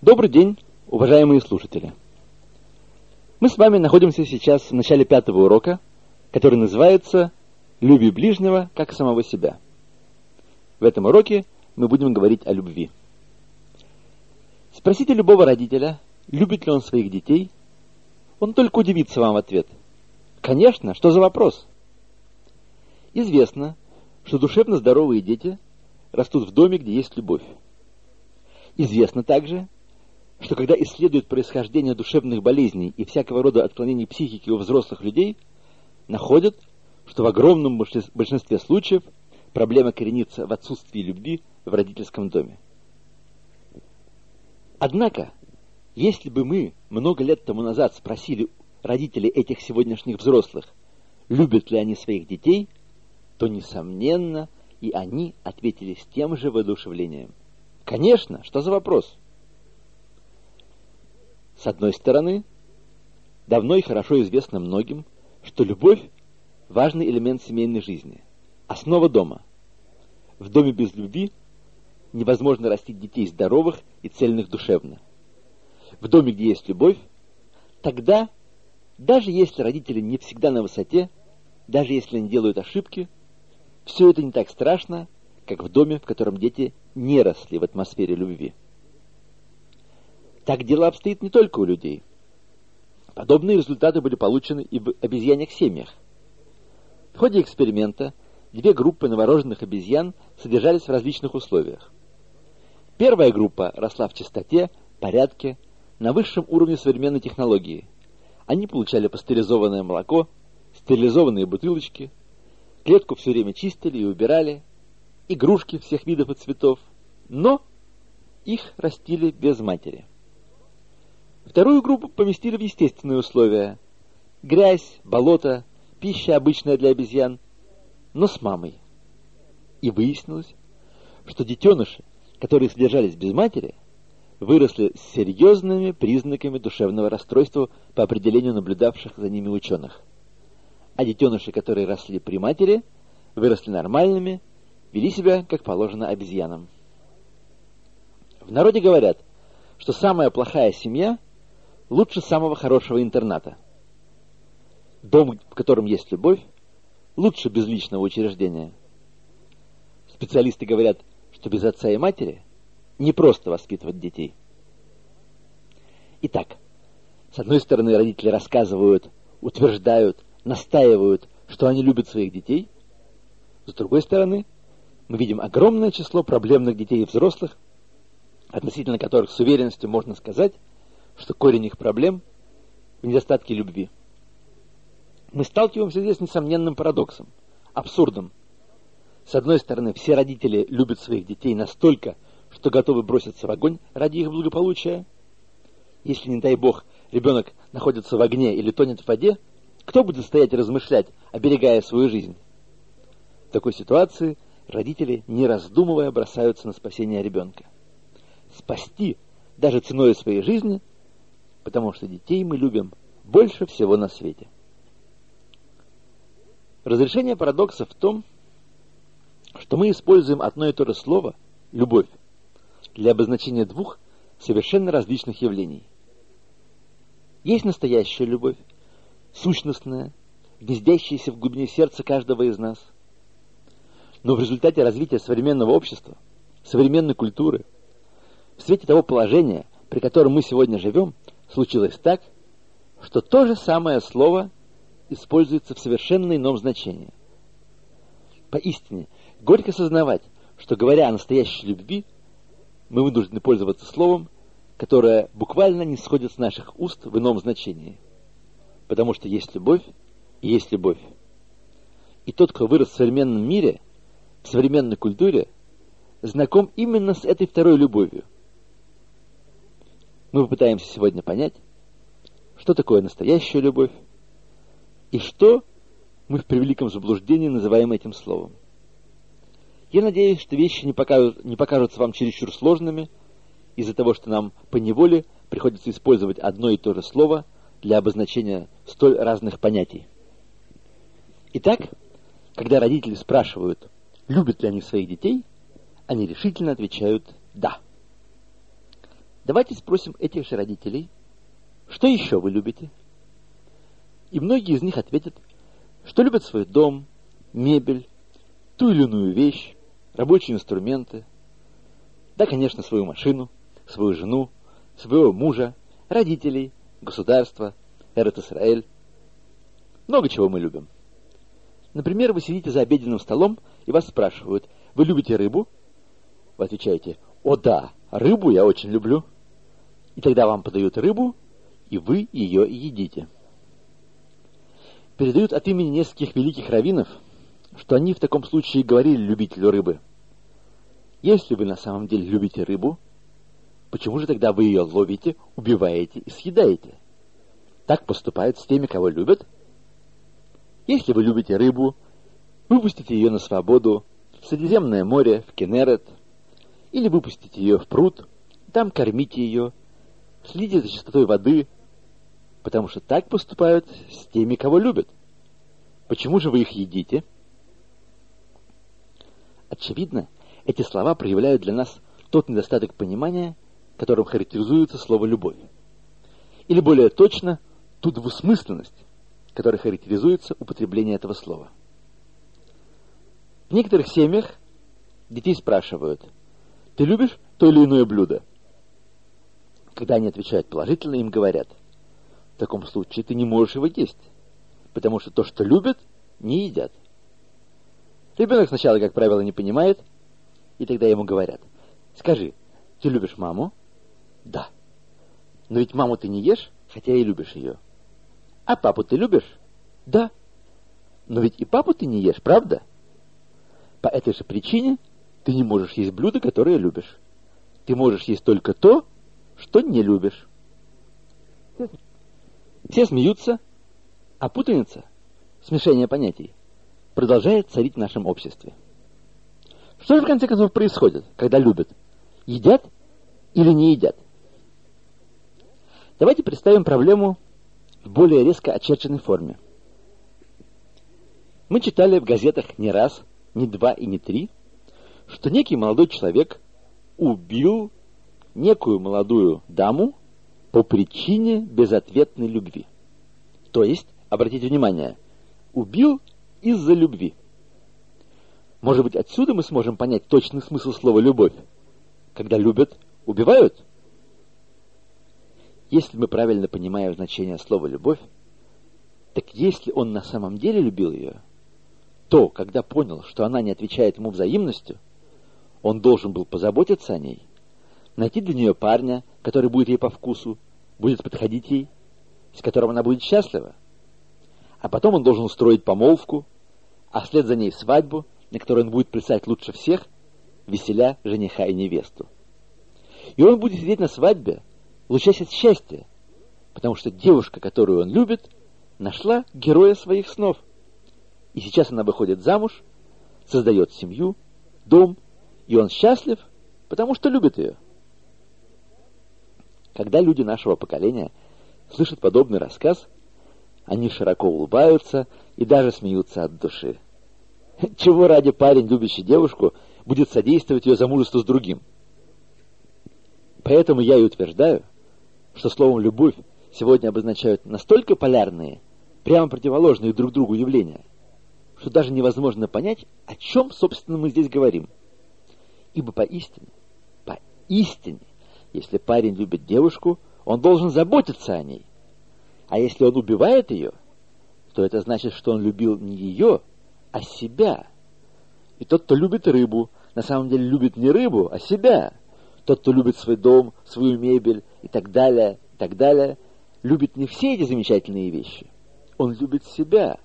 Добрый день, уважаемые слушатели. Мы с вами находимся сейчас в начале пятого урока, который называется «Люби ближнего, как самого себя». В этом уроке мы будем говорить о любви. Спросите любого родителя, любит ли он своих детей, он только удивится вам в ответ. Конечно, что за вопрос? Известно, что душевно здоровые дети растут в доме, где есть любовь. Известно также, что когда исследуют происхождение душевных болезней и всякого рода отклонений психики у взрослых людей, находят, что в огромном большинстве случаев проблема коренится в отсутствии любви в родительском доме. Однако, если бы мы много лет тому назад спросили родителей этих сегодняшних взрослых, любят ли они своих детей, то, несомненно, и они ответили с тем же воодушевлением. Конечно, что за вопрос? С одной стороны, давно и хорошо известно многим, что любовь – важный элемент семейной жизни, основа дома. В доме без любви невозможно растить детей здоровых и цельных душевно. В доме, где есть любовь, тогда, даже если родители не всегда на высоте, даже если они делают ошибки, все это не так страшно, как в доме, в котором дети не росли в атмосфере любви. Так дело обстоит не только у людей. Подобные результаты были получены и в обезьяньих семьях. В ходе эксперимента две группы новорожденных обезьян содержались в различных условиях. Первая группа росла в чистоте, порядке, на высшем уровне современной технологии. Они получали пастеризованное молоко, стерилизованные бутылочки, клетку все время чистили и убирали, игрушки всех видов и цветов, но их растили без матери. Вторую группу поместили в естественные условия. Грязь, болото, пища обычная для обезьян, но с мамой. И выяснилось, что детеныши, которые содержались без матери, выросли с серьезными признаками душевного расстройства по определению наблюдавших за ними ученых. А детеныши, которые росли при матери, выросли нормальными, вели себя, как положено, обезьянам. В народе говорят, что самая плохая семья лучше самого хорошего интерната. Дом, в котором есть любовь, лучше безличного учреждения. Специалисты говорят, что без отца и матери не просто воспитывать детей. Итак, с одной стороны, родители рассказывают, утверждают, настаивают, что они любят своих детей. С другой стороны, мы видим огромное число проблемных детей и взрослых, относительно которых с уверенностью можно сказать, что корень их проблем в недостатке любви. Мы сталкиваемся здесь с несомненным парадоксом, абсурдом. С одной стороны, все родители любят своих детей настолько, что готовы броситься в огонь ради их благополучия. Если, не дай бог, ребенок находится в огне или тонет в воде, кто будет стоять и размышлять, оберегая свою жизнь? В такой ситуации родители, не раздумывая, бросаются на спасение ребенка. Спасти, даже ценой своей жизни, потому что детей мы любим больше всего на свете. Разрешение парадокса в том, что мы используем одно и то же слово «любовь» для обозначения двух совершенно различных явлений. Есть настоящая любовь, сущностная, гнездящаяся в глубине сердца каждого из нас. Но в результате развития современного общества, современной культуры, в свете того положения, при котором мы сегодня живем, случилось так, что то же самое слово используется в совершенно ином значении. Поистине, горько сознавать, что говоря о настоящей любви, мы вынуждены пользоваться словом, которое буквально не сходит с наших уст в ином значении. Потому что есть любовь и есть любовь. И тот, кто вырос в современном мире, в современной культуре, знаком именно с этой второй любовью – мы попытаемся сегодня понять, что такое настоящая любовь и что мы в превеликом заблуждении называем этим словом. Я надеюсь, что вещи не, покажут, не покажутся вам чересчур сложными из-за того, что нам по неволе приходится использовать одно и то же слово для обозначения столь разных понятий. Итак, когда родители спрашивают, любят ли они своих детей, они решительно отвечают «да». Давайте спросим этих же родителей, что еще вы любите? И многие из них ответят, что любят свой дом, мебель, ту или иную вещь, рабочие инструменты, да, конечно, свою машину, свою жену, своего мужа, родителей, государство, Эрет Исраэль. Много чего мы любим. Например, вы сидите за обеденным столом, и вас спрашивают, вы любите рыбу? Вы отвечаете, о да, рыбу я очень люблю. И тогда вам подают рыбу, и вы ее едите. Передают от имени нескольких великих раввинов, что они в таком случае говорили любителю рыбы. Если вы на самом деле любите рыбу, почему же тогда вы ее ловите, убиваете и съедаете? Так поступают с теми, кого любят. Если вы любите рыбу, выпустите ее на свободу в Средиземное море, в Кенерет, или выпустите ее в пруд, там кормите ее, следите за чистотой воды, потому что так поступают с теми, кого любят. Почему же вы их едите? Очевидно, эти слова проявляют для нас тот недостаток понимания, которым характеризуется слово «любовь». Или более точно, ту двусмысленность, которой характеризуется употребление этого слова. В некоторых семьях детей спрашивают, «Ты любишь то или иное блюдо?» Когда они отвечают положительно, им говорят, «В таком случае ты не можешь его есть, потому что то, что любят, не едят». Ребенок сначала, как правило, не понимает, и тогда ему говорят, «Скажи, ты любишь маму?» «Да». «Но ведь маму ты не ешь, хотя и любишь ее». «А папу ты любишь?» «Да». «Но ведь и папу ты не ешь, правда?» По этой же причине ты не можешь есть блюдо, которое любишь. Ты можешь есть только то, что не любишь. Все смеются, а путаница, смешение понятий, продолжает царить в нашем обществе. Что же в конце концов происходит, когда любят? Едят или не едят? Давайте представим проблему в более резко очерченной форме. Мы читали в газетах не раз, не два и не три, что некий молодой человек убил некую молодую даму по причине безответной любви. То есть, обратите внимание, убил из-за любви. Может быть, отсюда мы сможем понять точный смысл слова «любовь». Когда любят, убивают? Если мы правильно понимаем значение слова «любовь», так если он на самом деле любил ее, то, когда понял, что она не отвечает ему взаимностью, он должен был позаботиться о ней, найти для нее парня, который будет ей по вкусу, будет подходить ей, с которым она будет счастлива. А потом он должен устроить помолвку, а вслед за ней свадьбу, на которой он будет плясать лучше всех, веселя жениха и невесту. И он будет сидеть на свадьбе, лучась от счастья, потому что девушка, которую он любит, нашла героя своих снов. И сейчас она выходит замуж, создает семью, дом, и он счастлив, потому что любит ее. Когда люди нашего поколения слышат подобный рассказ, они широко улыбаются и даже смеются от души. Чего ради парень, любящий девушку, будет содействовать ее замужеству с другим? Поэтому я и утверждаю, что словом «любовь» сегодня обозначают настолько полярные, прямо противоположные друг другу явления, что даже невозможно понять, о чем, собственно, мы здесь говорим. Ибо поистине, поистине, если парень любит девушку, он должен заботиться о ней. А если он убивает ее, то это значит, что он любил не ее, а себя. И тот, кто любит рыбу, на самом деле любит не рыбу, а себя. Тот, кто любит свой дом, свою мебель и так далее, и так далее, любит не все эти замечательные вещи. Он любит себя.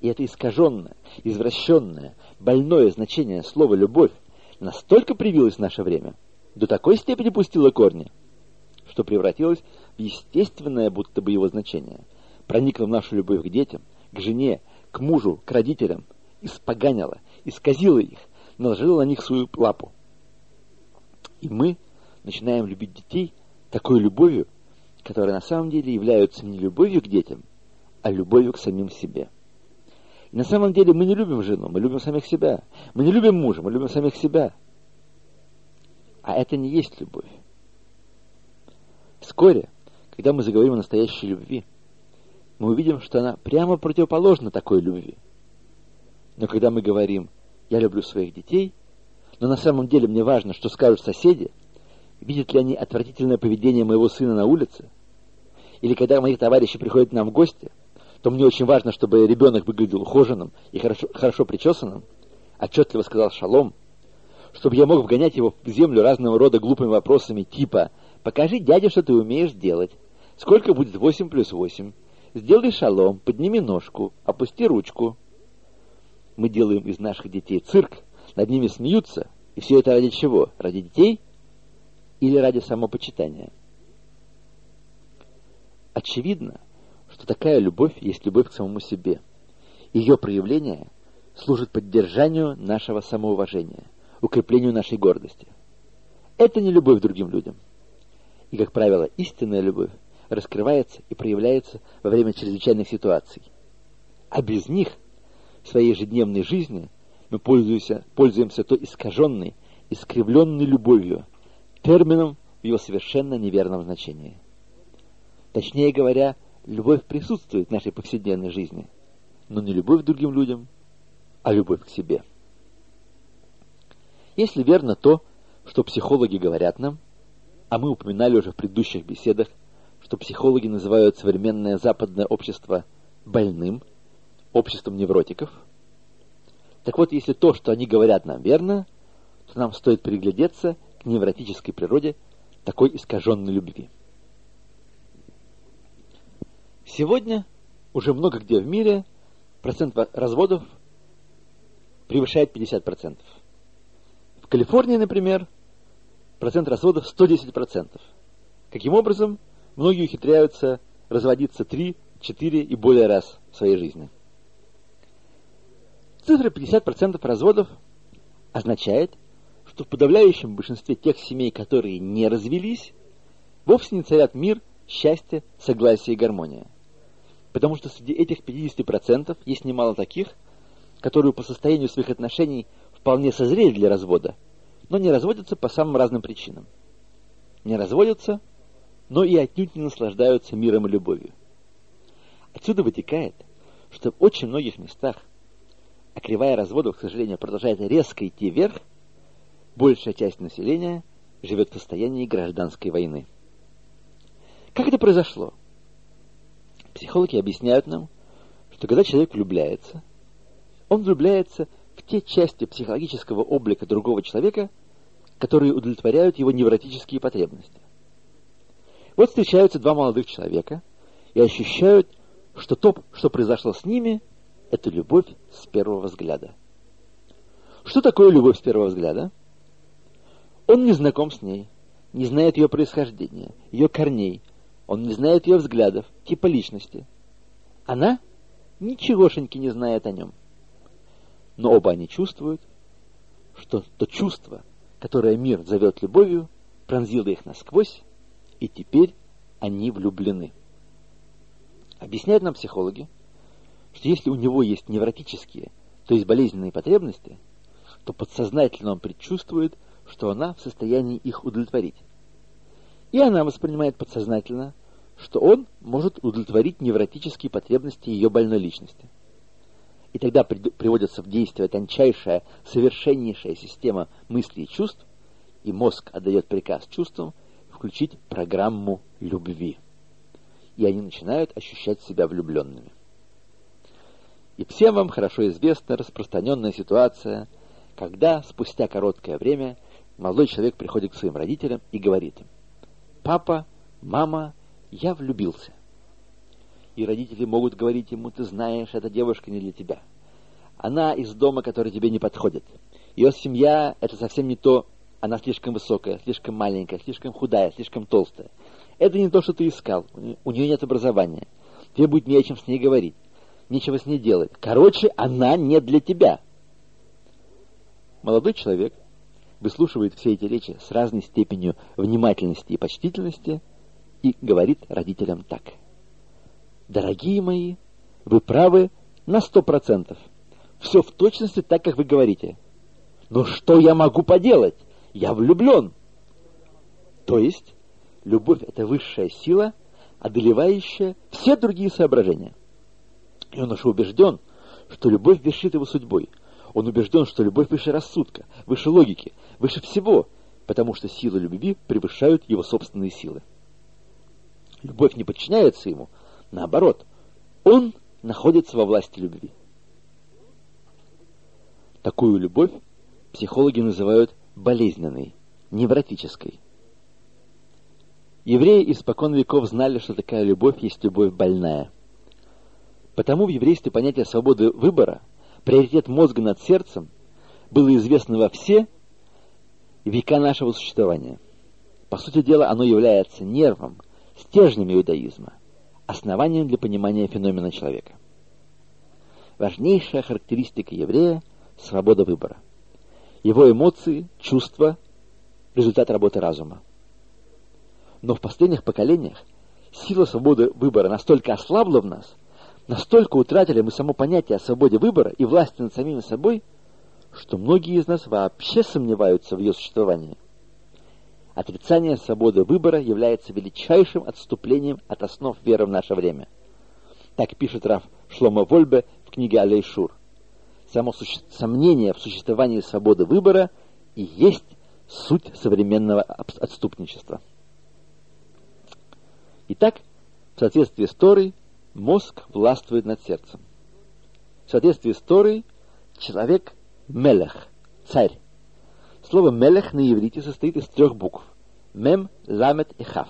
И это искаженное, извращенное, больное значение слова «любовь» настолько привилось в наше время, до такой степени пустило корни, что превратилось в естественное будто бы его значение, проникло в нашу любовь к детям, к жене, к мужу, к родителям, испоганило, исказило их, наложило на них свою лапу. И мы начинаем любить детей такой любовью, которая на самом деле является не любовью к детям, а любовью к самим себе. И на самом деле мы не любим жену, мы любим самих себя. Мы не любим мужа, мы любим самих себя. А это не есть любовь. Вскоре, когда мы заговорим о настоящей любви, мы увидим, что она прямо противоположна такой любви. Но когда мы говорим «я люблю своих детей», но на самом деле мне важно, что скажут соседи, видят ли они отвратительное поведение моего сына на улице, или когда мои товарищи приходят нам в гости, то мне очень важно, чтобы ребенок выглядел ухоженным и хорошо, хорошо причесанным, отчетливо сказал Шалом, чтобы я мог вгонять его в землю разного рода глупыми вопросами типа «Покажи дяде, что ты умеешь делать. Сколько будет 8 плюс 8? Сделай шалом, подними ножку, опусти ручку». Мы делаем из наших детей цирк, над ними смеются, и все это ради чего? Ради детей или ради самопочитания? Очевидно, что такая любовь есть любовь к самому себе. Ее проявление служит поддержанию нашего самоуважения, укреплению нашей гордости. Это не любовь к другим людям. И, как правило, истинная любовь раскрывается и проявляется во время чрезвычайных ситуаций. А без них в своей ежедневной жизни мы пользуемся, пользуемся то искаженной, искривленной любовью, термином в его совершенно неверном значении. Точнее говоря, любовь присутствует в нашей повседневной жизни, но не любовь к другим людям, а любовь к себе. Если верно то, что психологи говорят нам, а мы упоминали уже в предыдущих беседах, что психологи называют современное западное общество больным, обществом невротиков. Так вот, если то, что они говорят нам, верно, то нам стоит приглядеться к невротической природе такой искаженной любви. Сегодня уже много где в мире процент разводов превышает 50%. В Калифорнии, например, процент разводов 110%. Каким образом? Многие ухитряются разводиться 3, 4 и более раз в своей жизни. Цифра 50% разводов означает, что в подавляющем большинстве тех семей, которые не развелись, вовсе не царят мир, счастье, согласие и гармония. Потому что среди этих 50% есть немало таких, которые по состоянию своих отношений вполне созрели для развода, но не разводятся по самым разным причинам. Не разводятся, но и отнюдь не наслаждаются миром и любовью. Отсюда вытекает, что в очень многих местах, а кривая разводов, к сожалению, продолжает резко идти вверх, большая часть населения живет в состоянии гражданской войны. Как это произошло? Психологи объясняют нам, что когда человек влюбляется, он влюбляется те части психологического облика другого человека, которые удовлетворяют его невротические потребности. Вот встречаются два молодых человека и ощущают, что то, что произошло с ними, это любовь с первого взгляда. Что такое любовь с первого взгляда? Он не знаком с ней, не знает ее происхождения, ее корней, он не знает ее взглядов, типа личности. Она ничегошеньки не знает о нем. Но оба они чувствуют, что то чувство, которое мир зовет любовью, пронзило их насквозь, и теперь они влюблены. Объясняют нам психологи, что если у него есть невротические, то есть болезненные потребности, то подсознательно он предчувствует, что она в состоянии их удовлетворить. И она воспринимает подсознательно, что он может удовлетворить невротические потребности ее больной личности. И тогда приводится в действие тончайшая, совершеннейшая система мыслей и чувств, и мозг отдает приказ чувствам включить программу любви. И они начинают ощущать себя влюбленными. И всем вам хорошо известна распространенная ситуация, когда спустя короткое время молодой человек приходит к своим родителям и говорит им, «Папа, мама, я влюбился». И родители могут говорить ему, «Ты знаешь, эта девушка не для тебя. Она из дома, который тебе не подходит. Ее семья — это совсем не то, она слишком высокая, слишком маленькая, слишком худая, слишком толстая. Это не то, что ты искал. У нее нет образования. Тебе будет не о чем с ней говорить. Нечего с ней делать. Короче, она не для тебя. Молодой человек выслушивает все эти речи с разной степенью внимательности и почтительности и говорит родителям так. «Дорогие мои, вы правы на сто процентов. Все в точности так, как вы говорите. Но что я могу поделать? Я влюблен». То есть, любовь — это высшая сила, одолевающая все другие соображения. И он уж убежден, что любовь вершит его судьбой. Он убежден, что любовь выше рассудка, выше логики, выше всего, потому что силы любви превышают его собственные силы. Любовь не подчиняется ему, наоборот, он находится во власти любви. Такую любовь психологи называют болезненной, невротической. Евреи испокон веков знали, что такая любовь есть любовь больная. Потому в еврействе понятие свободы выбора, приоритет мозга над сердцем, было известно во все века нашего существования. По сути дела, оно является нервом, стержнем иудаизма, основанием для понимания феномена человека. Важнейшая характеристика еврея – свобода выбора. Его эмоции, чувства – результат работы разума. Но в последних поколениях сила свободы выбора настолько ослабла в нас, настолько утратили мы само понятие о свободе выбора и власти над самими собой, что многие из нас вообще сомневаются в ее существовании. Отрицание свободы выбора является величайшим отступлением от основ веры в наше время. Так пишет Раф Шлома Вольбе в книге Алейшур. Само суще... сомнение в существовании свободы выбора и есть суть современного отступничества. Итак, в соответствии с Торой, мозг властвует над сердцем. В соответствии с Торой, человек – мелех, царь. Слово «мелех» на иврите состоит из трех букв – мем, ламет и хав.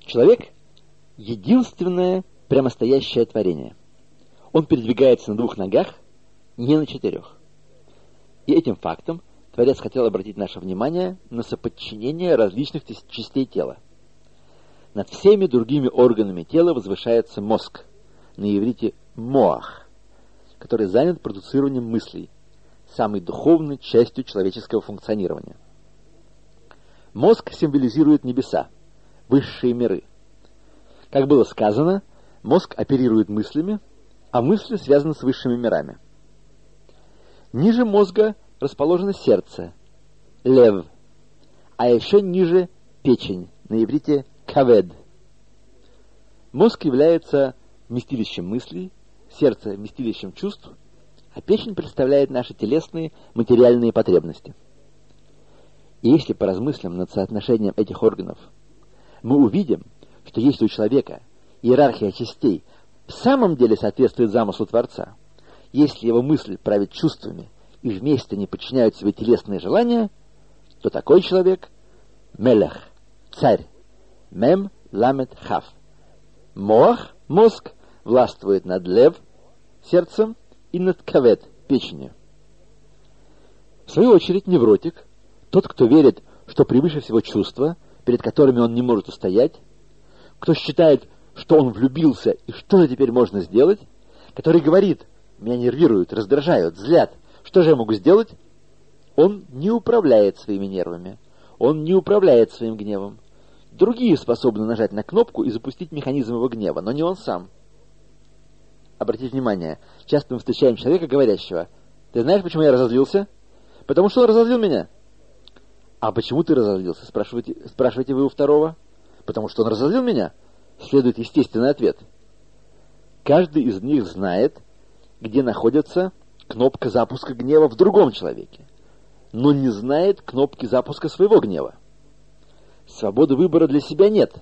Человек – единственное прямостоящее творение. Он передвигается на двух ногах, не на четырех. И этим фактом Творец хотел обратить наше внимание на соподчинение различных частей тела – над всеми другими органами тела возвышается мозг, на иврите моах, который занят продуцированием мыслей, самой духовной частью человеческого функционирования. Мозг символизирует небеса, высшие миры. Как было сказано, мозг оперирует мыслями, а мысли связаны с высшими мирами. Ниже мозга расположено сердце, лев, а еще ниже печень, на иврите кавед. Мозг является вместилищем мыслей, сердце – вместилищем чувств, а печень представляет наши телесные материальные потребности. И если поразмыслим над соотношением этих органов, мы увидим, что если у человека иерархия частей в самом деле соответствует замыслу Творца, если его мысли правят чувствами и вместе не подчиняют себе телесные желания, то такой человек – мелех, царь, Мем ламет хав. Моах, мозг, властвует над лев, сердцем, и над кавет, печенью. В свою очередь, невротик, тот, кто верит, что превыше всего чувства, перед которыми он не может устоять, кто считает, что он влюбился и что же теперь можно сделать, который говорит, меня нервируют, раздражают, злят, что же я могу сделать? Он не управляет своими нервами, он не управляет своим гневом, Другие способны нажать на кнопку и запустить механизм его гнева, но не он сам. Обратите внимание, часто мы встречаем человека, говорящего, «Ты знаешь, почему я разозлился?» «Потому что он разозлил меня». «А почему ты разозлился?» спрашиваете, спрашиваете вы у второго. «Потому что он разозлил меня?» Следует естественный ответ. Каждый из них знает, где находится кнопка запуска гнева в другом человеке, но не знает кнопки запуска своего гнева. Свободы выбора для себя нет,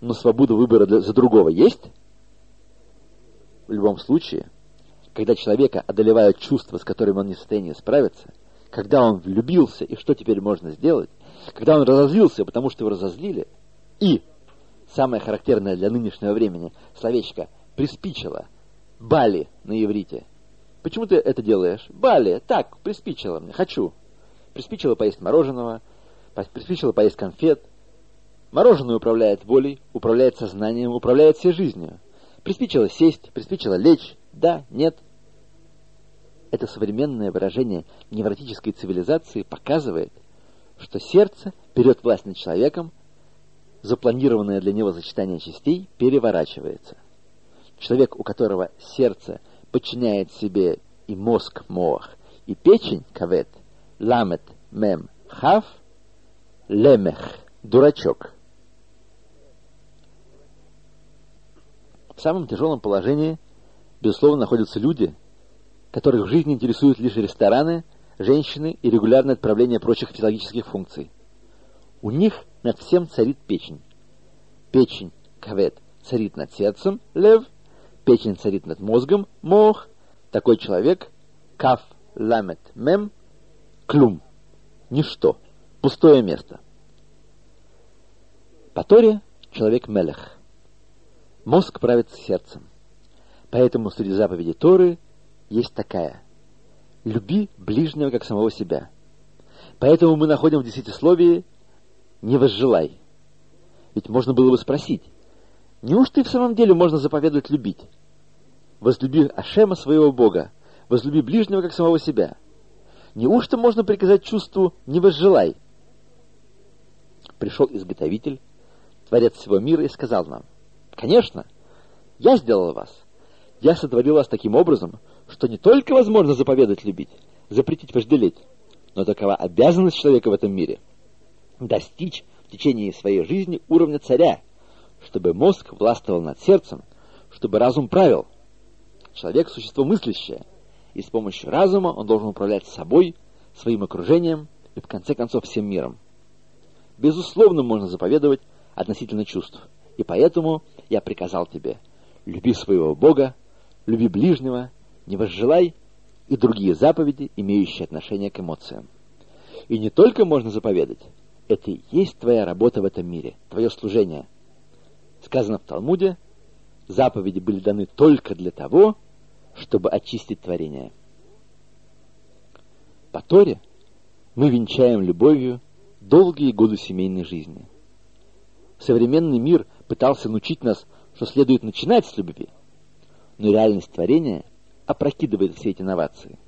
но свобода выбора для, за другого есть? В любом случае, когда человека одолевают чувства, с которыми он не в состоянии справиться, когда он влюбился, и что теперь можно сделать, когда он разозлился, потому что его разозлили, и, самое характерное для нынешнего времени, словечко «приспичило», «бали» на иврите. Почему ты это делаешь? «Бали», так, приспичило мне, хочу. Приспичило поесть мороженого, приспичило поесть конфет, Мороженое управляет волей, управляет сознанием, управляет всей жизнью. Приспичило сесть, приспичило лечь. Да, нет. Это современное выражение невротической цивилизации показывает, что сердце берет власть над человеком, запланированное для него сочетание частей переворачивается. Человек, у которого сердце подчиняет себе и мозг мох, и печень кавет, ламет мем хав, лемех Дурачок. В самом тяжелом положении, безусловно, находятся люди, которых в жизни интересуют лишь рестораны, женщины и регулярное отправление прочих физиологических функций. У них над всем царит печень. Печень, кавет, царит над сердцем, лев, печень царит над мозгом, мох. Такой человек, каф, ламет, мем, клюм, ничто, пустое место. По Торе человек мелех. Мозг правит сердцем. Поэтому среди заповедей Торы есть такая. Люби ближнего, как самого себя. Поэтому мы находим в десятисловии «не возжелай». Ведь можно было бы спросить, неужто и в самом деле можно заповедовать любить? Возлюби Ашема своего Бога, возлюби ближнего, как самого себя. Неужто можно приказать чувству «не возжелай»? Пришел изготовитель, Творец всего мира, и сказал нам, «Конечно, я сделал вас. Я сотворил вас таким образом, что не только возможно заповедать любить, запретить вожделеть, но такова обязанность человека в этом мире — достичь в течение своей жизни уровня царя, чтобы мозг властвовал над сердцем, чтобы разум правил. Человек — существо мыслящее, и с помощью разума он должен управлять собой, своим окружением и, в конце концов, всем миром. Безусловно, можно заповедовать относительно чувств. И поэтому я приказал тебе, люби своего Бога, люби ближнего, не возжелай и другие заповеди, имеющие отношение к эмоциям. И не только можно заповедать, это и есть твоя работа в этом мире, твое служение. Сказано в Талмуде, заповеди были даны только для того, чтобы очистить творение. По Торе мы венчаем любовью долгие годы семейной жизни – Современный мир пытался научить нас, что следует начинать с любви. Но реальность творения опрокидывает все эти инновации.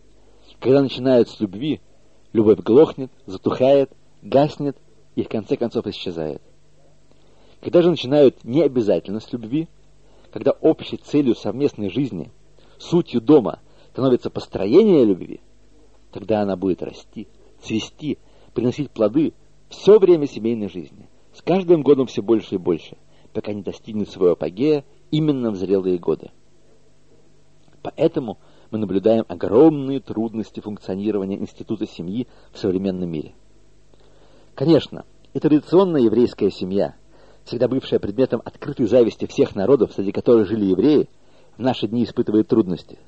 Когда начинают с любви, любовь глохнет, затухает, гаснет и в конце концов исчезает. Когда же начинают не обязательно с любви, когда общей целью совместной жизни, сутью дома становится построение любви, тогда она будет расти, цвести, приносить плоды все время семейной жизни – с каждым годом все больше и больше, пока не достигнет своего апогея именно в зрелые годы. Поэтому мы наблюдаем огромные трудности функционирования института семьи в современном мире. Конечно, и традиционная еврейская семья, всегда бывшая предметом открытой зависти всех народов, среди которых жили евреи, в наши дни испытывает трудности.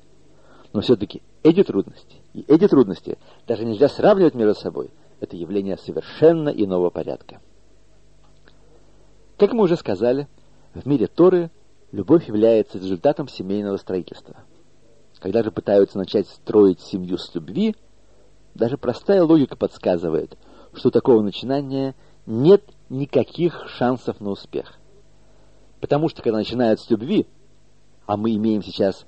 Но все-таки эти трудности и эти трудности даже нельзя сравнивать между собой. Это явление совершенно иного порядка. Как мы уже сказали, в мире Торы любовь является результатом семейного строительства. Когда же пытаются начать строить семью с любви, даже простая логика подсказывает, что такого начинания нет никаких шансов на успех. Потому что когда начинают с любви, а мы имеем сейчас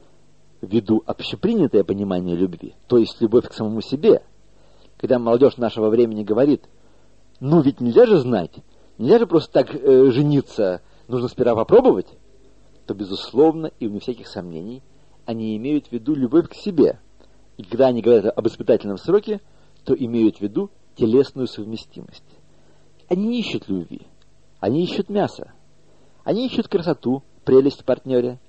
в виду общепринятое понимание любви, то есть любовь к самому себе, когда молодежь нашего времени говорит, ну ведь нельзя же знать, Нельзя же просто так э, жениться, нужно сперва попробовать, то, безусловно, и вне всяких сомнений, они имеют в виду любовь к себе. И когда они говорят об испытательном сроке, то имеют в виду телесную совместимость. Они не ищут любви, они ищут мясо. Они ищут красоту, прелесть в партнере.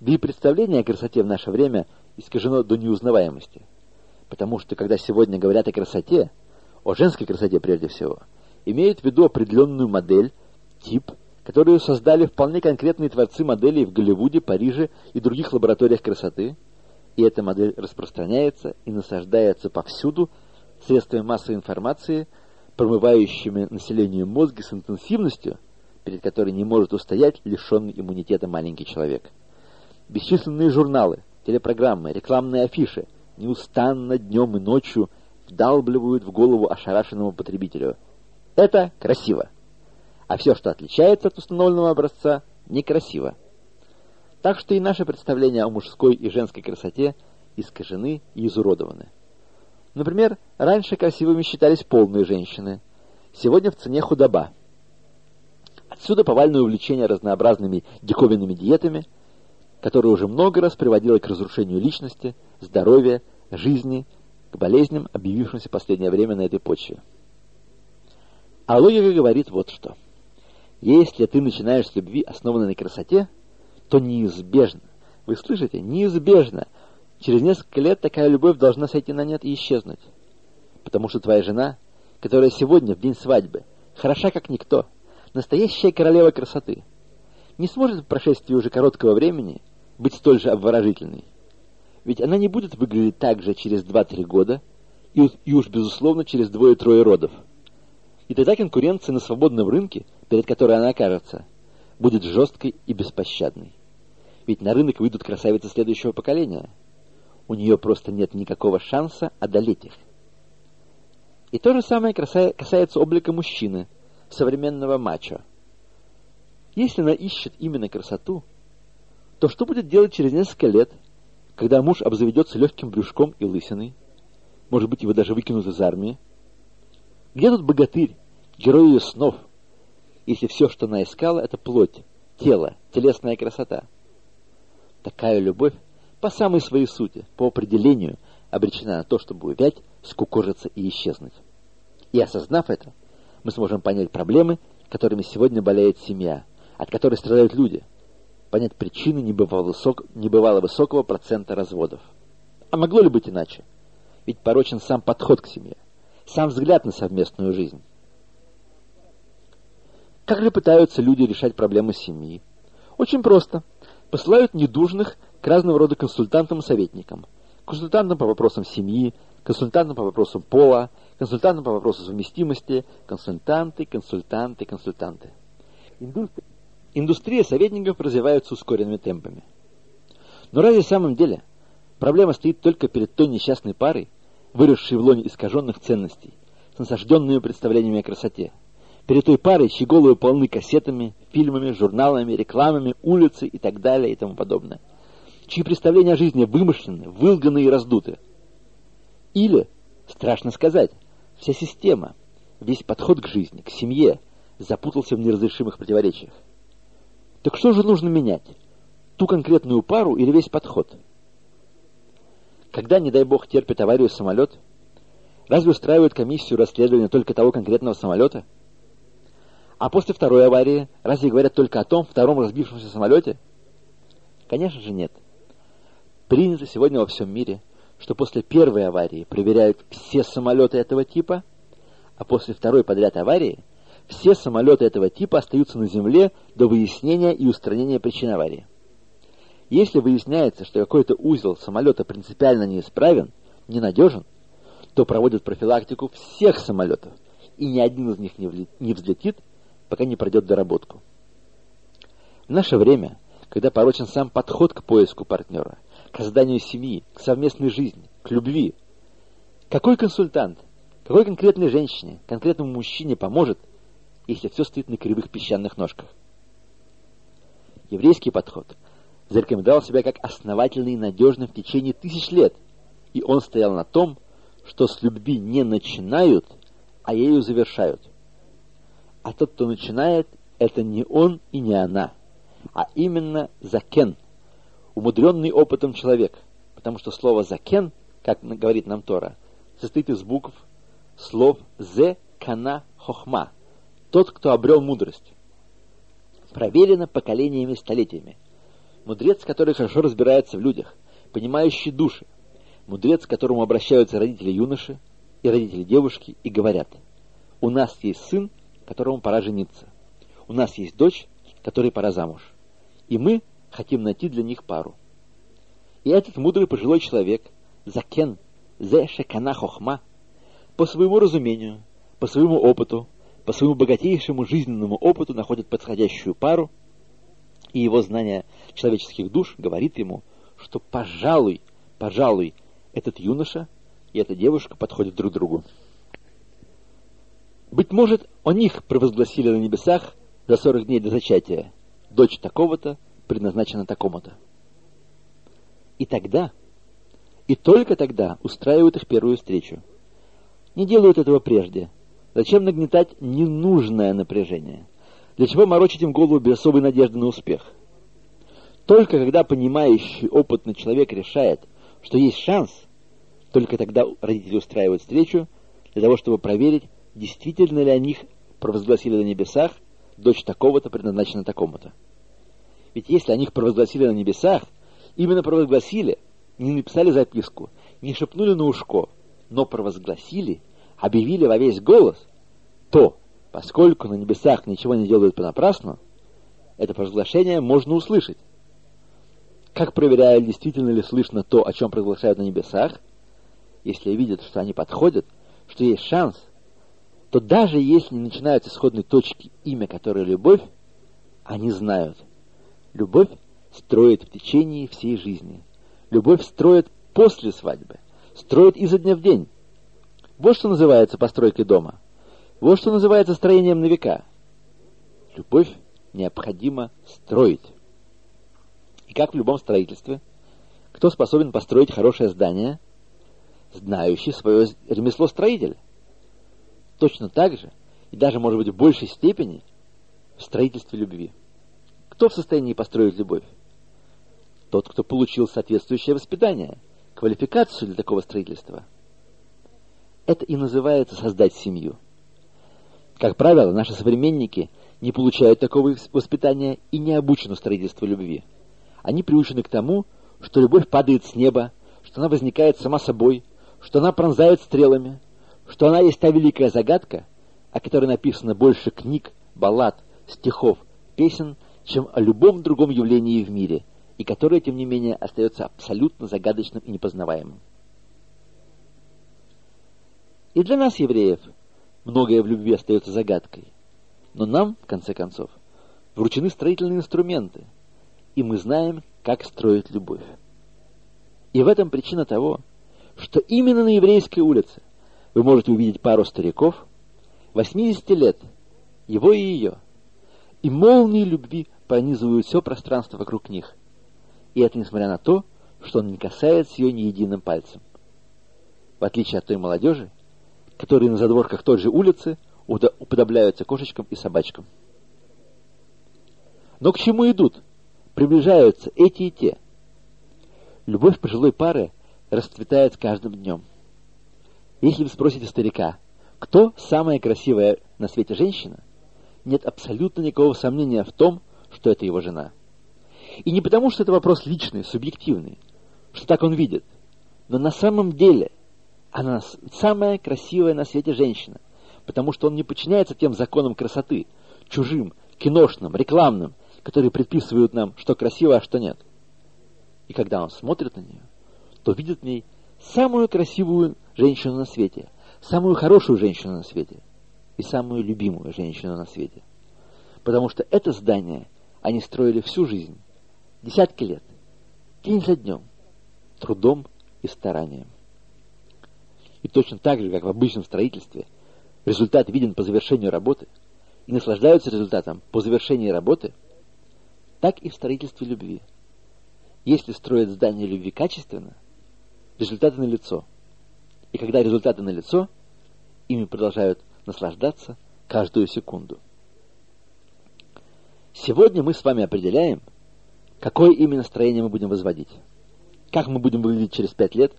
Да и представление о красоте в наше время искажено до неузнаваемости. Потому что, когда сегодня говорят о красоте, о женской красоте прежде всего – имеет в виду определенную модель, тип, которую создали вполне конкретные творцы моделей в Голливуде, Париже и других лабораториях красоты, и эта модель распространяется и насаждается повсюду средствами массовой информации, промывающими населению мозги с интенсивностью, перед которой не может устоять лишенный иммунитета маленький человек. Бесчисленные журналы, телепрограммы, рекламные афиши неустанно днем и ночью вдалбливают в голову ошарашенному потребителю – это красиво. А все, что отличается от установленного образца, некрасиво. Так что и наши представления о мужской и женской красоте искажены и изуродованы. Например, раньше красивыми считались полные женщины. Сегодня в цене худоба. Отсюда повальное увлечение разнообразными диковинными диетами, которое уже много раз приводило к разрушению личности, здоровья, жизни, к болезням, объявившимся в последнее время на этой почве. А логика говорит вот что. Если ты начинаешь с любви, основанной на красоте, то неизбежно, вы слышите, неизбежно, через несколько лет такая любовь должна сойти на нет и исчезнуть. Потому что твоя жена, которая сегодня, в день свадьбы, хороша как никто, настоящая королева красоты, не сможет в прошествии уже короткого времени быть столь же обворожительной. Ведь она не будет выглядеть так же через 2-3 года, и, и уж, безусловно, через двое-трое родов. И тогда конкуренция на свободном рынке, перед которой она окажется, будет жесткой и беспощадной. Ведь на рынок выйдут красавицы следующего поколения. У нее просто нет никакого шанса одолеть их. И то же самое касается облика мужчины, современного мачо. Если она ищет именно красоту, то что будет делать через несколько лет, когда муж обзаведется легким брюшком и лысиной? Может быть, его даже выкинут из армии? Где тут богатырь, герой ее снов, если все, что она искала, это плоть, тело, телесная красота? Такая любовь по самой своей сути, по определению, обречена на то, чтобы увять, скукожиться и исчезнуть. И осознав это, мы сможем понять проблемы, которыми сегодня болеет семья, от которой страдают люди, понять причины небывало, высок, небывало высокого процента разводов. А могло ли быть иначе? Ведь порочен сам подход к семье, сам взгляд на совместную жизнь. Как же пытаются люди решать проблемы семьи? Очень просто. Посылают недужных к разного рода консультантам и советникам. Консультантам по вопросам семьи, консультантам по вопросам пола, консультантам по вопросу совместимости, консультанты, консультанты, консультанты. Индустрия советников развивается ускоренными темпами. Но разве в самом деле проблема стоит только перед той несчастной парой, выросшей в лоне искаженных ценностей, с насажденными представлениями о красоте, перед той парой, чьи головы полны кассетами, фильмами, журналами, рекламами, улицы и так далее и тому подобное, чьи представления о жизни вымышлены, вылганы и раздуты. Или Страшно сказать, вся система, весь подход к жизни, к семье запутался в неразрешимых противоречиях. Так что же нужно менять? Ту конкретную пару или весь подход? Когда, не дай бог, терпит аварию самолет, разве устраивают комиссию расследования только того конкретного самолета? А после второй аварии разве говорят только о том втором разбившемся самолете? Конечно же нет. Принято сегодня во всем мире – что после первой аварии проверяют все самолеты этого типа, а после второй подряд аварии все самолеты этого типа остаются на земле до выяснения и устранения причин аварии. Если выясняется, что какой-то узел самолета принципиально неисправен, ненадежен, то проводят профилактику всех самолетов, и ни один из них не взлетит, пока не пройдет доработку. В наше время, когда порочен сам подход к поиску партнера, к созданию семьи, к совместной жизни, к любви. Какой консультант, какой конкретной женщине, конкретному мужчине поможет, если все стоит на кривых песчаных ножках? Еврейский подход зарекомендовал себя как основательный и надежный в течение тысяч лет, и он стоял на том, что с любви не начинают, а ею завершают. А тот, кто начинает, это не он и не она, а именно закен – умудренный опытом человек, потому что слово «закен», как говорит нам Тора, состоит из букв, слов «зе», «кана», «хохма», тот, кто обрел мудрость. Проверено поколениями столетиями. Мудрец, который хорошо разбирается в людях, понимающий души. Мудрец, к которому обращаются родители юноши и родители девушки и говорят, у нас есть сын, которому пора жениться. У нас есть дочь, которой пора замуж. И мы хотим найти для них пару. И этот мудрый пожилой человек, Закен, Зе Шекана Хохма, по своему разумению, по своему опыту, по своему богатейшему жизненному опыту находит подходящую пару, и его знание человеческих душ говорит ему, что, пожалуй, пожалуй, этот юноша и эта девушка подходят друг другу. Быть может, о них провозгласили на небесах за сорок дней до зачатия. Дочь такого-то предназначена такому-то. И тогда, и только тогда устраивают их первую встречу. Не делают этого прежде. Зачем нагнетать ненужное напряжение? Для чего морочить им голову без особой надежды на успех? Только когда понимающий, опытный человек решает, что есть шанс, только тогда родители устраивают встречу для того, чтобы проверить, действительно ли о них провозгласили на небесах, дочь такого-то предназначена такому-то. Ведь если о них провозгласили на небесах, именно провозгласили, не написали записку, не шепнули на ушко, но провозгласили, объявили во весь голос, то, поскольку на небесах ничего не делают понапрасну, это провозглашение можно услышать. Как проверяя, действительно ли слышно то, о чем провозглашают на небесах, если видят, что они подходят, что есть шанс, то даже если не начинают с исходной точки имя, которое любовь, они знают – Любовь строит в течение всей жизни. Любовь строит после свадьбы. Строит изо дня в день. Вот что называется постройкой дома. Вот что называется строением на века. Любовь необходимо строить. И как в любом строительстве, кто способен построить хорошее здание, знающий свое ремесло строитель. Точно так же, и даже, может быть, в большей степени, в строительстве любви. Кто в состоянии построить любовь? Тот, кто получил соответствующее воспитание, квалификацию для такого строительства. Это и называется создать семью. Как правило, наши современники не получают такого воспитания и не обучены строительству любви. Они приучены к тому, что любовь падает с неба, что она возникает сама собой, что она пронзает стрелами, что она есть та великая загадка, о которой написано больше книг, баллад, стихов, песен, чем о любом другом явлении в мире, и которое, тем не менее, остается абсолютно загадочным и непознаваемым. И для нас, евреев, многое в любви остается загадкой. Но нам, в конце концов, вручены строительные инструменты, и мы знаем, как строить любовь. И в этом причина того, что именно на еврейской улице вы можете увидеть пару стариков, 80 лет, его и ее, и молнии любви пронизывают все пространство вокруг них. И это несмотря на то, что он не касается ее ни единым пальцем. В отличие от той молодежи, которые на задворках той же улицы уподобляются кошечкам и собачкам. Но к чему идут? Приближаются эти и те. Любовь пожилой пары расцветает с каждым днем. Если вы спросите старика, кто самая красивая на свете женщина, нет абсолютно никакого сомнения в том, что это его жена. И не потому, что это вопрос личный, субъективный, что так он видит, но на самом деле она самая красивая на свете женщина, потому что он не подчиняется тем законам красоты, чужим, киношным, рекламным, которые предписывают нам, что красиво, а что нет. И когда он смотрит на нее, то видит в ней самую красивую женщину на свете, самую хорошую женщину на свете и самую любимую женщину на свете. Потому что это здание они строили всю жизнь, десятки лет, день за днем, трудом и старанием. И точно так же, как в обычном строительстве, результат виден по завершению работы и наслаждаются результатом по завершении работы, так и в строительстве любви. Если строят здание любви качественно, результаты налицо. И когда результаты налицо, ими продолжают наслаждаться каждую секунду. Сегодня мы с вами определяем, какое именно строение мы будем возводить. Как мы будем выглядеть через пять лет,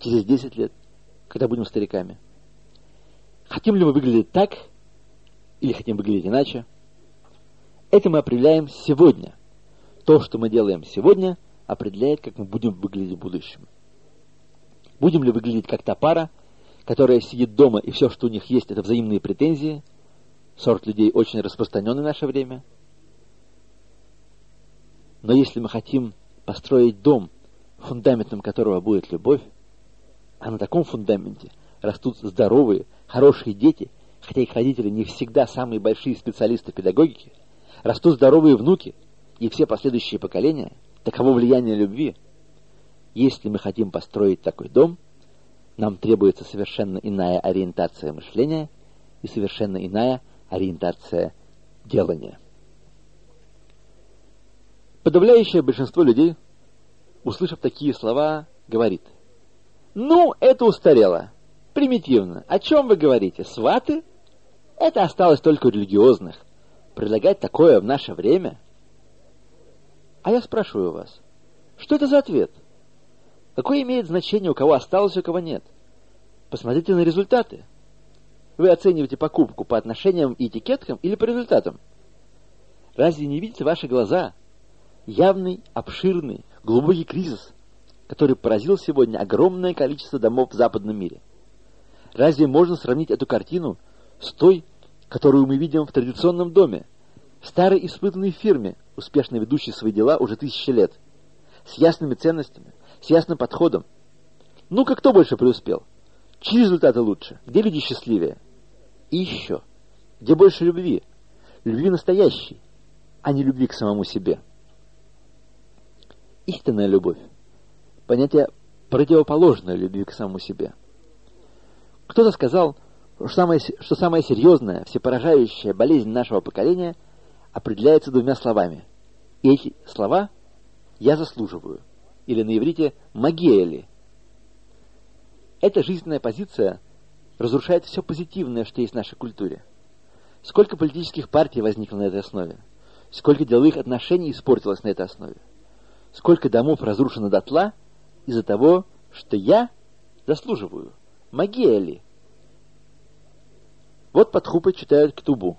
через десять лет, когда будем стариками. Хотим ли мы выглядеть так, или хотим выглядеть иначе. Это мы определяем сегодня. То, что мы делаем сегодня, определяет, как мы будем выглядеть в будущем. Будем ли выглядеть как та пара, которая сидит дома, и все, что у них есть, это взаимные претензии, сорт людей очень распространенный в наше время – но если мы хотим построить дом, фундаментом которого будет любовь, а на таком фундаменте растут здоровые, хорошие дети, хотя их родители не всегда самые большие специалисты педагогики, растут здоровые внуки и все последующие поколения, таково влияние любви. Если мы хотим построить такой дом, нам требуется совершенно иная ориентация мышления и совершенно иная ориентация делания. Подавляющее большинство людей, услышав такие слова, говорит, «Ну, это устарело, примитивно. О чем вы говорите? Сваты? Это осталось только у религиозных. Предлагать такое в наше время?» А я спрашиваю вас, что это за ответ? Какое имеет значение, у кого осталось, у кого нет? Посмотрите на результаты. вы оцениваете покупку по отношениям и этикеткам или по результатам? Разве не видите ваши глаза явный, обширный, глубокий кризис, который поразил сегодня огромное количество домов в западном мире? Разве можно сравнить эту картину с той, которую мы видим в традиционном доме, в старой испытанной фирме, успешно ведущей свои дела уже тысячи лет, с ясными ценностями, с ясным подходом? Ну-ка, кто больше преуспел? Чьи результаты лучше? Где люди счастливее? И еще, где больше любви? Любви настоящей, а не любви к самому себе. Истинная любовь. Понятие противоположное любви к самому себе. Кто-то сказал, что самая, что самая серьезная, всепоражающая болезнь нашего поколения определяется двумя словами. И эти слова «я заслуживаю» или на иврите «магиэли». Эта жизненная позиция разрушает все позитивное, что есть в нашей культуре. Сколько политических партий возникло на этой основе? Сколько деловых отношений испортилось на этой основе? Сколько домов разрушено дотла из-за того, что я заслуживаю? Магия Вот под хупой читают ктубу.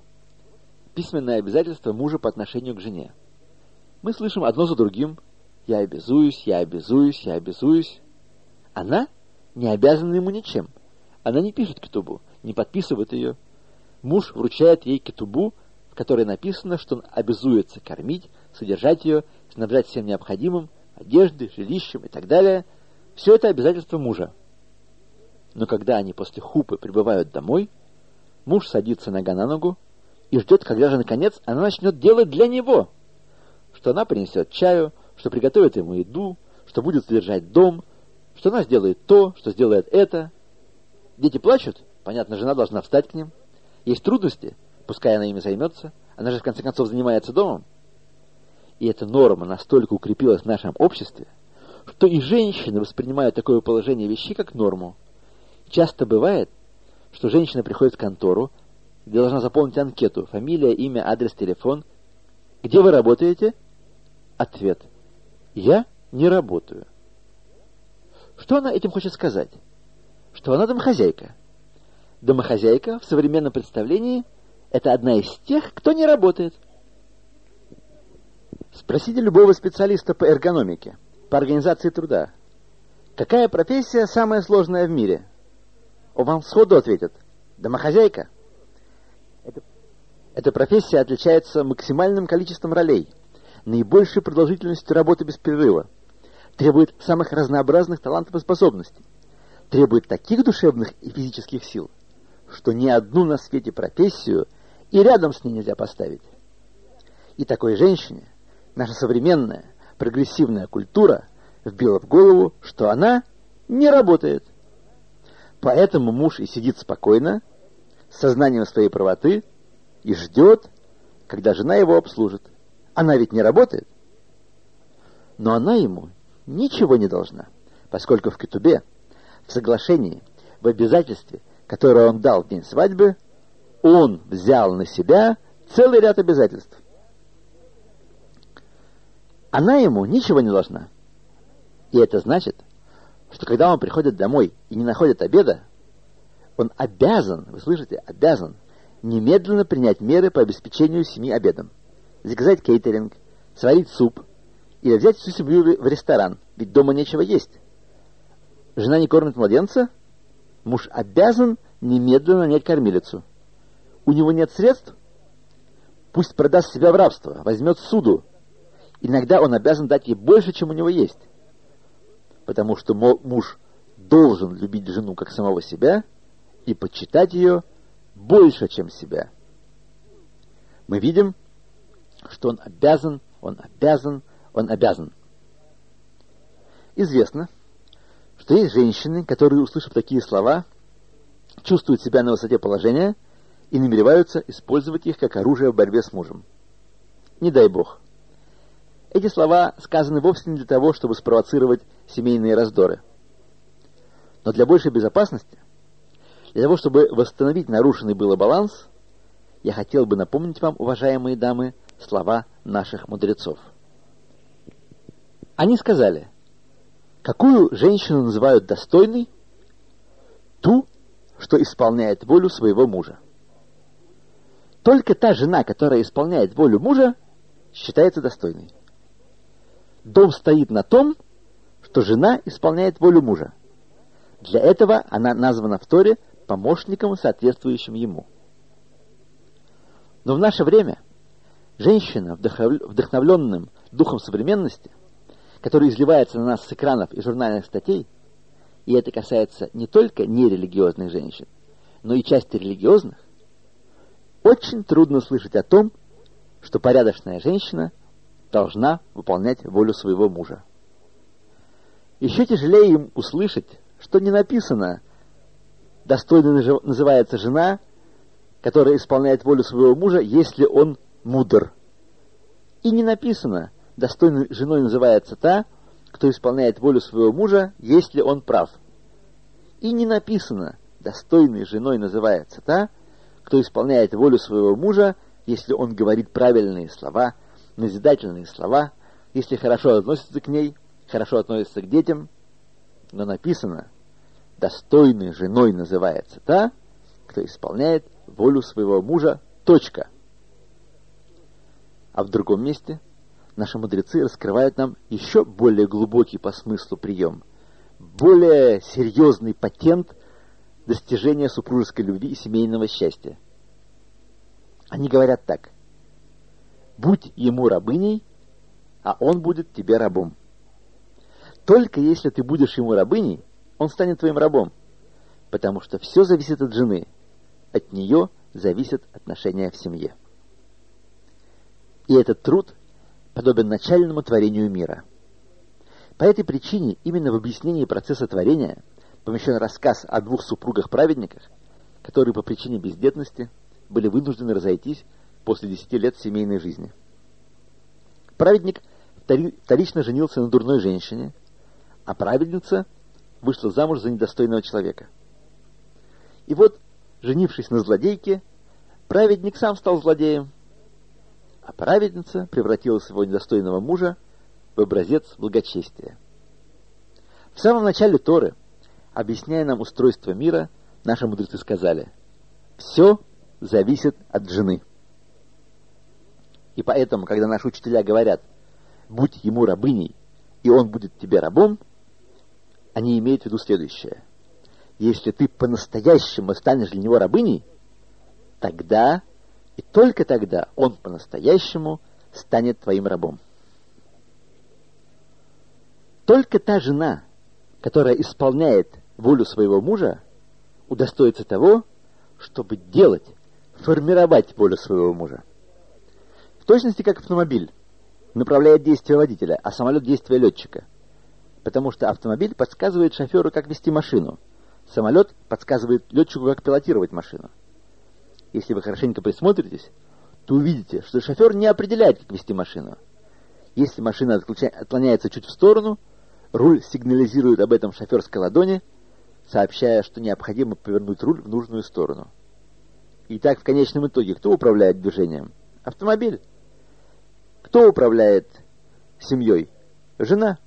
Письменное обязательство мужа по отношению к жене. Мы слышим одно за другим. Я обязуюсь, я обязуюсь, я обязуюсь. Она не обязана ему ничем. Она не пишет ктубу, не подписывает ее. Муж вручает ей ктубу, которой написано, что он обязуется кормить, содержать ее, снабжать всем необходимым, одеждой, жилищем и так далее. Все это обязательство мужа. Но когда они после хупы прибывают домой, муж садится нога на ногу и ждет, когда же, наконец, она начнет делать для него. Что она принесет чаю, что приготовит ему еду, что будет содержать дом, что она сделает то, что сделает это. Дети плачут, понятно, жена должна встать к ним. Есть трудности – Пускай она ими займется. Она же, в конце концов, занимается домом. И эта норма настолько укрепилась в нашем обществе, что и женщины воспринимают такое положение вещей как норму. Часто бывает, что женщина приходит в контору, где должна заполнить анкету, фамилия, имя, адрес, телефон. Где вы работаете? Ответ. Я не работаю. Что она этим хочет сказать? Что она домохозяйка. Домохозяйка в современном представлении – это одна из тех, кто не работает. Спросите любого специалиста по эргономике, по организации труда. Какая профессия самая сложная в мире? Он вам сходу ответит. Домохозяйка. Это, эта профессия отличается максимальным количеством ролей, наибольшей продолжительностью работы без перерыва, требует самых разнообразных талантов и способностей, требует таких душевных и физических сил, что ни одну на свете профессию и рядом с ней нельзя поставить. И такой женщине наша современная прогрессивная культура вбила в голову, что она не работает. Поэтому муж и сидит спокойно, с сознанием своей правоты, и ждет, когда жена его обслужит. Она ведь не работает. Но она ему ничего не должна, поскольку в Кетубе, в соглашении, в обязательстве, которое он дал в день свадьбы, он взял на себя целый ряд обязательств. Она ему ничего не должна. И это значит, что когда он приходит домой и не находит обеда, он обязан, вы слышите, обязан немедленно принять меры по обеспечению семьи обедом. Заказать кейтеринг, сварить суп или взять всю семью в ресторан, ведь дома нечего есть. Жена не кормит младенца, муж обязан немедленно нанять кормилицу у него нет средств, пусть продаст себя в рабство, возьмет суду. Иногда он обязан дать ей больше, чем у него есть. Потому что муж должен любить жену как самого себя и почитать ее больше, чем себя. Мы видим, что он обязан, он обязан, он обязан. Известно, что есть женщины, которые, услышав такие слова, чувствуют себя на высоте положения – и намереваются использовать их как оружие в борьбе с мужем. Не дай бог. Эти слова сказаны вовсе не для того, чтобы спровоцировать семейные раздоры. Но для большей безопасности, для того, чтобы восстановить нарушенный было баланс, я хотел бы напомнить вам, уважаемые дамы, слова наших мудрецов. Они сказали, какую женщину называют достойной? Ту, что исполняет волю своего мужа. Только та жена, которая исполняет волю мужа, считается достойной. Дом стоит на том, что жена исполняет волю мужа. Для этого она названа в Торе помощником, соответствующим ему. Но в наше время женщина, вдохновленным духом современности, который изливается на нас с экранов и журнальных статей, и это касается не только нерелигиозных женщин, но и части религиозных, очень трудно слышать о том, что порядочная женщина должна выполнять волю своего мужа. Еще тяжелее им услышать, что не написано «достойно называется жена, которая исполняет волю своего мужа, если он мудр». И не написано «достойной женой называется та, кто исполняет волю своего мужа, если он прав». И не написано «достойной женой называется та, кто исполняет волю своего мужа, если он говорит правильные слова, назидательные слова, если хорошо относится к ней, хорошо относится к детям. Но написано, достойной женой называется та, кто исполняет волю своего мужа, точка. А в другом месте наши мудрецы раскрывают нам еще более глубокий по смыслу прием, более серьезный патент достижения супружеской любви и семейного счастья. Они говорят так. Будь ему рабыней, а он будет тебе рабом. Только если ты будешь ему рабыней, он станет твоим рабом, потому что все зависит от жены. От нее зависят отношения в семье. И этот труд подобен начальному творению мира. По этой причине именно в объяснении процесса творения помещен рассказ о двух супругах-праведниках, которые по причине бездетности были вынуждены разойтись после десяти лет семейной жизни. Праведник вторично женился на дурной женщине, а праведница вышла замуж за недостойного человека. И вот, женившись на злодейке, праведник сам стал злодеем, а праведница превратила своего недостойного мужа в образец благочестия. В самом начале Торы, объясняя нам устройство мира, наши мудрецы сказали, «Все зависит от жены». И поэтому, когда наши учителя говорят, «Будь ему рабыней, и он будет тебе рабом», они имеют в виду следующее. Если ты по-настоящему станешь для него рабыней, тогда и только тогда он по-настоящему станет твоим рабом. Только та жена, которая исполняет волю своего мужа, удостоится того, чтобы делать, формировать волю своего мужа. Точности как автомобиль направляет действие водителя, а самолет действие летчика – потому что автомобиль подсказывает шоферу, как вести машину. Самолет подсказывает летчику, как пилотировать машину. Если вы хорошенько присмотритесь, то увидите, что шофер не определяет, как вести машину. Если машина отклоняется чуть в сторону, руль сигнализирует об этом шоферской ладони, сообщая, что необходимо повернуть руль в нужную сторону. И так в конечном итоге кто управляет движением? Автомобиль. Кто управляет семьей? Жена.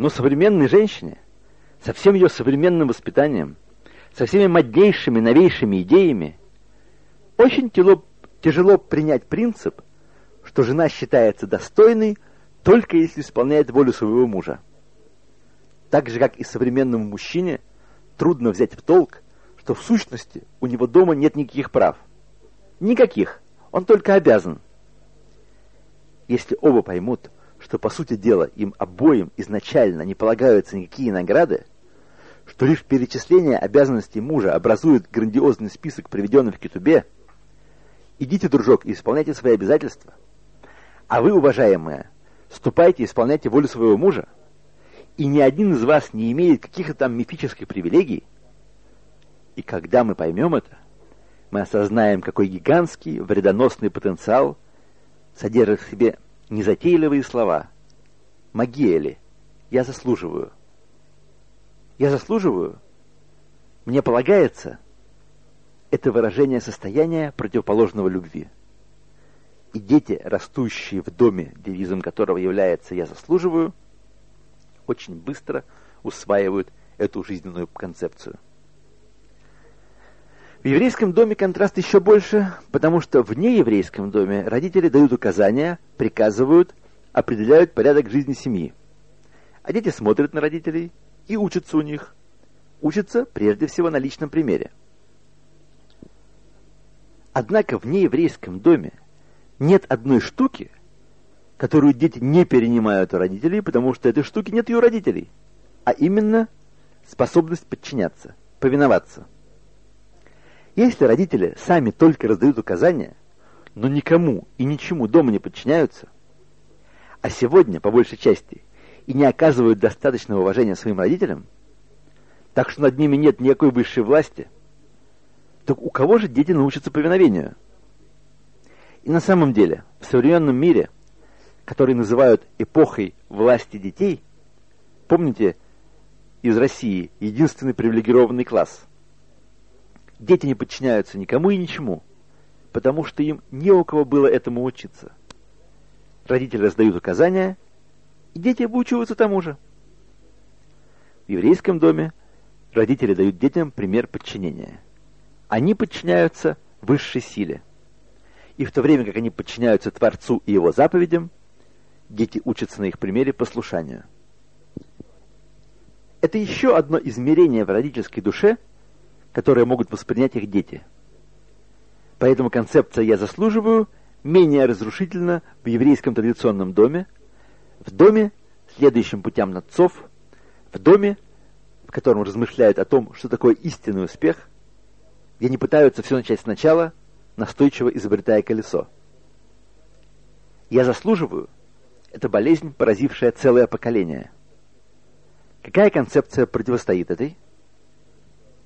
Но современной женщине, со всем ее современным воспитанием, со всеми моднейшими, новейшими идеями, очень тяжело, тяжело принять принцип, что жена считается достойной только если исполняет волю своего мужа. Так же, как и современному мужчине, трудно взять в толк, что в сущности у него дома нет никаких прав. Никаких. Он только обязан. Если оба поймут, что, по сути дела, им обоим изначально не полагаются никакие награды, что лишь перечисление обязанностей мужа образует грандиозный список, приведенный в Китубе, идите, дружок, и исполняйте свои обязательства. А вы, уважаемые, ступайте, исполняйте волю своего мужа, и ни один из вас не имеет каких-то там мифических привилегий, и когда мы поймем это, мы осознаем, какой гигантский, вредоносный потенциал содержит в себе незатейливые слова. Магиэли, я заслуживаю. Я заслуживаю. Мне полагается. Это выражение состояния, противоположного любви. И дети, растущие в доме, девизом которого является «я заслуживаю», очень быстро усваивают эту жизненную концепцию. В еврейском доме контраст еще больше, потому что в нееврейском доме родители дают указания, приказывают, определяют порядок жизни семьи. А дети смотрят на родителей и учатся у них. Учатся прежде всего на личном примере. Однако в нееврейском доме нет одной штуки, которую дети не перенимают у родителей, потому что этой штуки нет и у родителей, а именно способность подчиняться, повиноваться. Если родители сами только раздают указания, но никому и ничему дома не подчиняются, а сегодня, по большей части, и не оказывают достаточного уважения своим родителям, так что над ними нет никакой высшей власти, то у кого же дети научатся повиновению? И на самом деле, в современном мире, который называют эпохой власти детей, помните из России единственный привилегированный класс – Дети не подчиняются никому и ничему, потому что им не у кого было этому учиться. Родители раздают указания, и дети обучиваются тому же. В еврейском доме родители дают детям пример подчинения. Они подчиняются высшей силе. И в то время, как они подчиняются Творцу и его заповедям, дети учатся на их примере послушанию. Это еще одно измерение в родительской душе – которые могут воспринять их дети. Поэтому концепция «я заслуживаю» менее разрушительна в еврейском традиционном доме, в доме, следующем путям отцов, в доме, в котором размышляют о том, что такое истинный успех, где не пытаются все начать сначала, настойчиво изобретая колесо. «Я заслуживаю» — это болезнь, поразившая целое поколение. Какая концепция противостоит этой?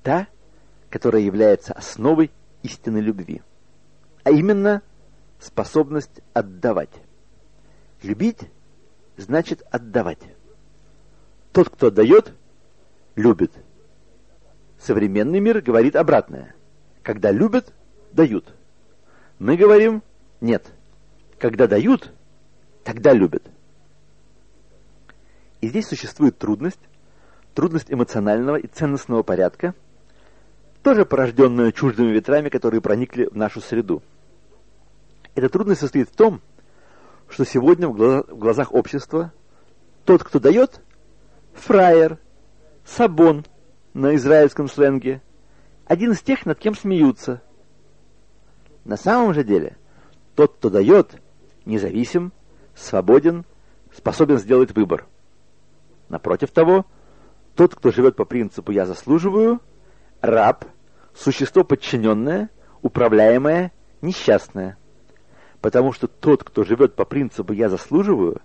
Та, которая является основой истинной любви. А именно способность отдавать. Любить значит отдавать. Тот, кто дает, любит. Современный мир говорит обратное. Когда любят, дают. Мы говорим нет. Когда дают, тогда любят. И здесь существует трудность, трудность эмоционального и ценностного порядка – тоже порожденную чуждыми ветрами, которые проникли в нашу среду. Эта трудность состоит в том, что сегодня в глазах общества тот, кто дает, фраер, сабон на израильском сленге, один из тех, над кем смеются. На самом же деле, тот, кто дает, независим, свободен, способен сделать выбор. Напротив того, тот, кто живет по принципу «я заслуживаю», раб, существо подчиненное, управляемое, несчастное. Потому что тот, кто живет по принципу «я заслуживаю»,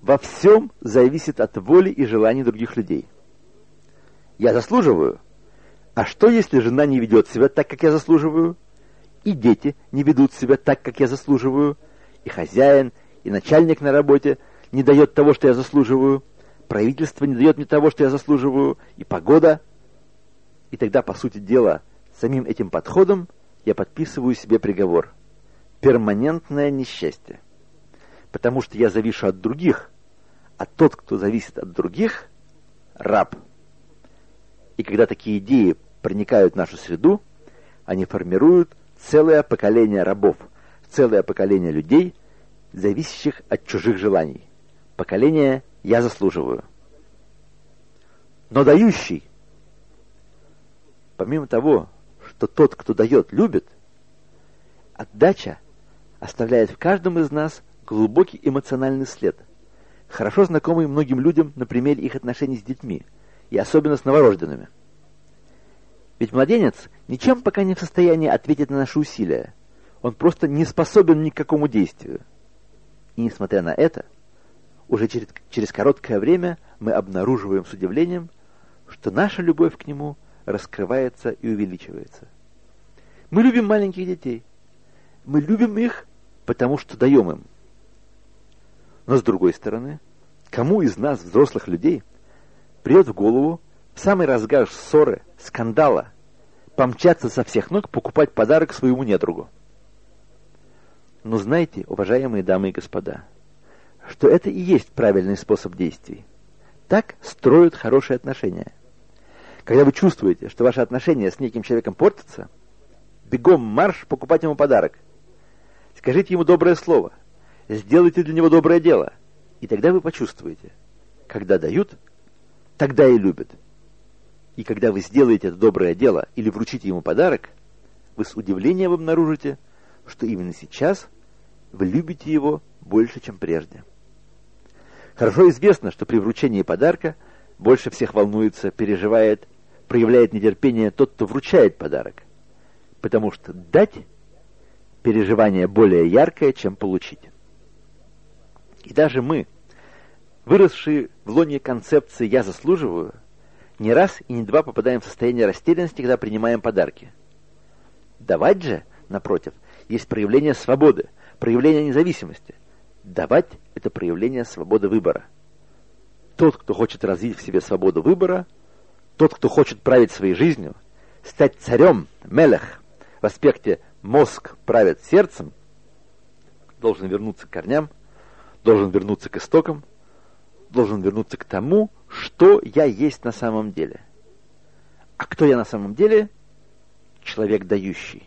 во всем зависит от воли и желаний других людей. Я заслуживаю. А что, если жена не ведет себя так, как я заслуживаю? И дети не ведут себя так, как я заслуживаю? И хозяин, и начальник на работе не дает того, что я заслуживаю? Правительство не дает мне того, что я заслуживаю? И погода? И тогда, по сути дела, Самим этим подходом я подписываю себе приговор. Перманентное несчастье. Потому что я завишу от других, а тот, кто зависит от других, раб. И когда такие идеи проникают в нашу среду, они формируют целое поколение рабов, целое поколение людей, зависящих от чужих желаний. Поколение «я заслуживаю». Но дающий, помимо того, что тот, кто дает, любит, отдача оставляет в каждом из нас глубокий эмоциональный след, хорошо знакомый многим людям на примере их отношений с детьми, и особенно с новорожденными. Ведь младенец ничем пока не в состоянии ответить на наши усилия. Он просто не способен ни к какому действию. И несмотря на это, уже через, через короткое время мы обнаруживаем с удивлением, что наша любовь к нему раскрывается и увеличивается. Мы любим маленьких детей. Мы любим их, потому что даем им. Но с другой стороны, кому из нас, взрослых людей, придет в голову в самый разгар ссоры, скандала, помчаться со всех ног покупать подарок своему недругу? Но знаете, уважаемые дамы и господа, что это и есть правильный способ действий. Так строят хорошие отношения. Когда вы чувствуете, что ваши отношения с неким человеком портятся, бегом марш покупать ему подарок. Скажите ему доброе слово. Сделайте для него доброе дело. И тогда вы почувствуете, когда дают, тогда и любят. И когда вы сделаете это доброе дело или вручите ему подарок, вы с удивлением обнаружите, что именно сейчас вы любите его больше, чем прежде. Хорошо известно, что при вручении подарка больше всех волнуется, переживает, проявляет нетерпение тот, кто вручает подарок. Потому что дать переживание более яркое, чем получить. И даже мы, выросшие в лоне концепции «я заслуживаю», не раз и не два попадаем в состояние растерянности, когда принимаем подарки. Давать же, напротив, есть проявление свободы, проявление независимости. Давать – это проявление свободы выбора. Тот, кто хочет развить в себе свободу выбора, тот, кто хочет править своей жизнью, стать царем, мелех, в аспекте мозг правит сердцем, должен вернуться к корням, должен вернуться к истокам, должен вернуться к тому, что я есть на самом деле. А кто я на самом деле? Человек дающий.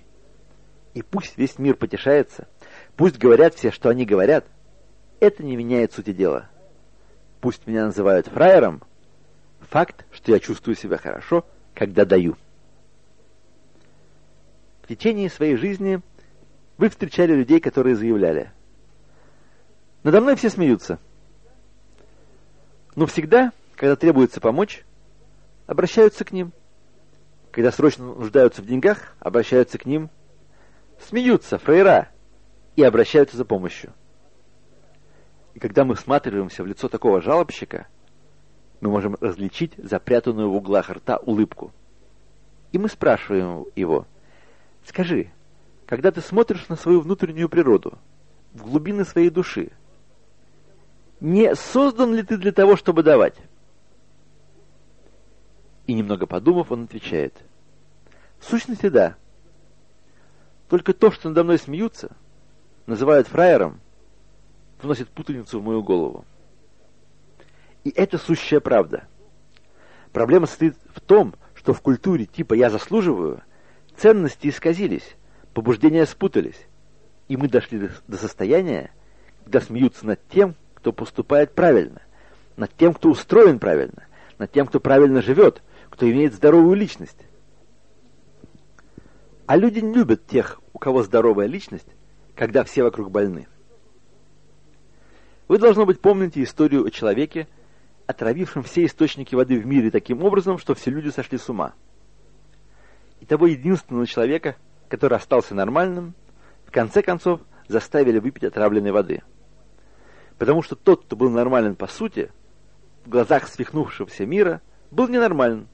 И пусть весь мир потешается, пусть говорят все, что они говорят, это не меняет сути дела. Пусть меня называют фраером, факт, что я чувствую себя хорошо, когда даю. В течение своей жизни вы встречали людей, которые заявляли, «Надо мной все смеются». Но всегда, когда требуется помочь, обращаются к ним. Когда срочно нуждаются в деньгах, обращаются к ним. Смеются, фрейра, и обращаются за помощью. И когда мы всматриваемся в лицо такого жалобщика, мы можем различить запрятанную в углах рта улыбку. И мы спрашиваем его, скажи, когда ты смотришь на свою внутреннюю природу, в глубины своей души, не создан ли ты для того, чтобы давать? И немного подумав, он отвечает, в сущности, да. Только то, что надо мной смеются, называют фраером, вносит путаницу в мою голову. И это сущая правда. Проблема состоит в том, что в культуре типа «я заслуживаю» ценности исказились, побуждения спутались, и мы дошли до состояния, когда смеются над тем, кто поступает правильно, над тем, кто устроен правильно, над тем, кто правильно живет, кто имеет здоровую личность. А люди не любят тех, у кого здоровая личность, когда все вокруг больны. Вы, должно быть, помните историю о человеке, отравившем все источники воды в мире таким образом, что все люди сошли с ума. И того единственного человека, который остался нормальным, в конце концов заставили выпить отравленной воды. Потому что тот, кто был нормален по сути, в глазах свихнувшегося мира, был ненормален.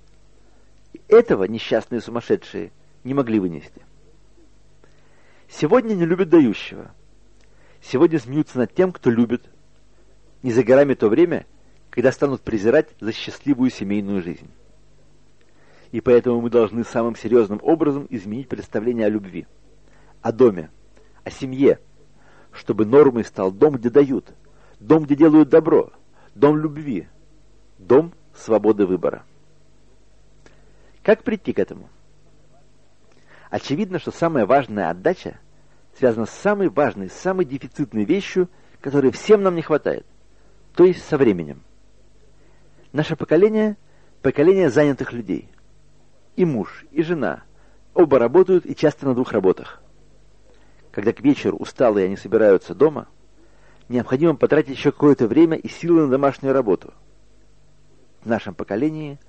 И этого несчастные сумасшедшие не могли вынести. Сегодня не любят дающего. Сегодня смеются над тем, кто любит, не за горами то время, когда станут презирать за счастливую семейную жизнь. И поэтому мы должны самым серьезным образом изменить представление о любви, о доме, о семье, чтобы нормой стал дом, где дают, дом, где делают добро, дом любви, дом свободы выбора. Как прийти к этому? Очевидно, что самая важная отдача связана с самой важной, самой дефицитной вещью, которой всем нам не хватает – то есть со временем. Наше поколение – поколение занятых людей. И муж, и жена оба работают и часто на двух работах. Когда к вечеру усталые они собираются дома, необходимо потратить еще какое-то время и силы на домашнюю работу. В нашем поколении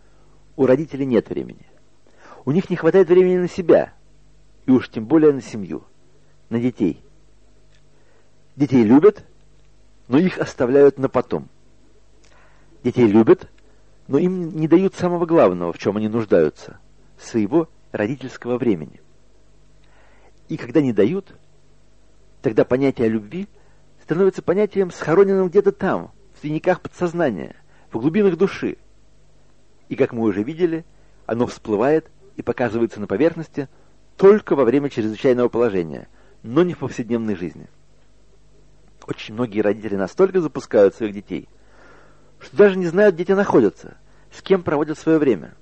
у родителей нет времени. У них не хватает времени на себя, и уж тем более на семью, на детей. Детей любят, но их оставляют на потом. Детей любят, но им не дают самого главного, в чем они нуждаются – своего родительского времени. И когда не дают, тогда понятие любви становится понятием, схороненным где-то там, в тайниках подсознания, в глубинах души. И, как мы уже видели, оно всплывает и показывается на поверхности только во время чрезвычайного положения, но не в повседневной жизни. Очень многие родители настолько запускают своих детей, что даже не знают, где те находятся, с кем проводят свое время.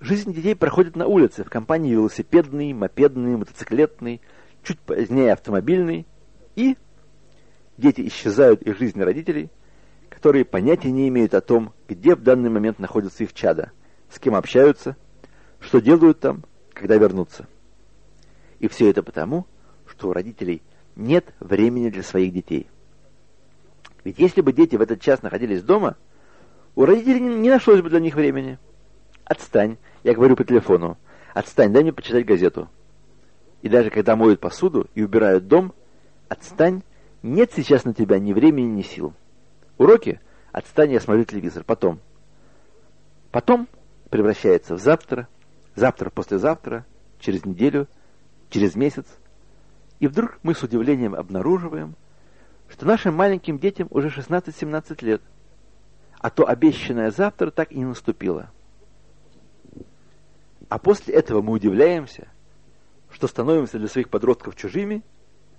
Жизнь детей проходит на улице, в компании велосипедной, мопедной, мотоциклетной, чуть позднее автомобильной, и дети исчезают из жизни родителей, которые понятия не имеют о том, где в данный момент находится их чада, с кем общаются, что делают там, когда вернутся. И все это потому, что у родителей нет времени для своих детей. Ведь если бы дети в этот час находились дома, у родителей не нашлось бы для них времени. Отстань, я говорю по телефону, отстань, дай мне почитать газету. И даже когда моют посуду и убирают дом, отстань, нет сейчас на тебя ни времени, ни сил. Уроки? Отстань, я смотрю телевизор. Потом. Потом превращается в завтра, завтра, послезавтра, через неделю, через месяц. И вдруг мы с удивлением обнаруживаем, что нашим маленьким детям уже 16-17 лет, а то обещанное завтра так и не наступило. А после этого мы удивляемся, что становимся для своих подростков чужими,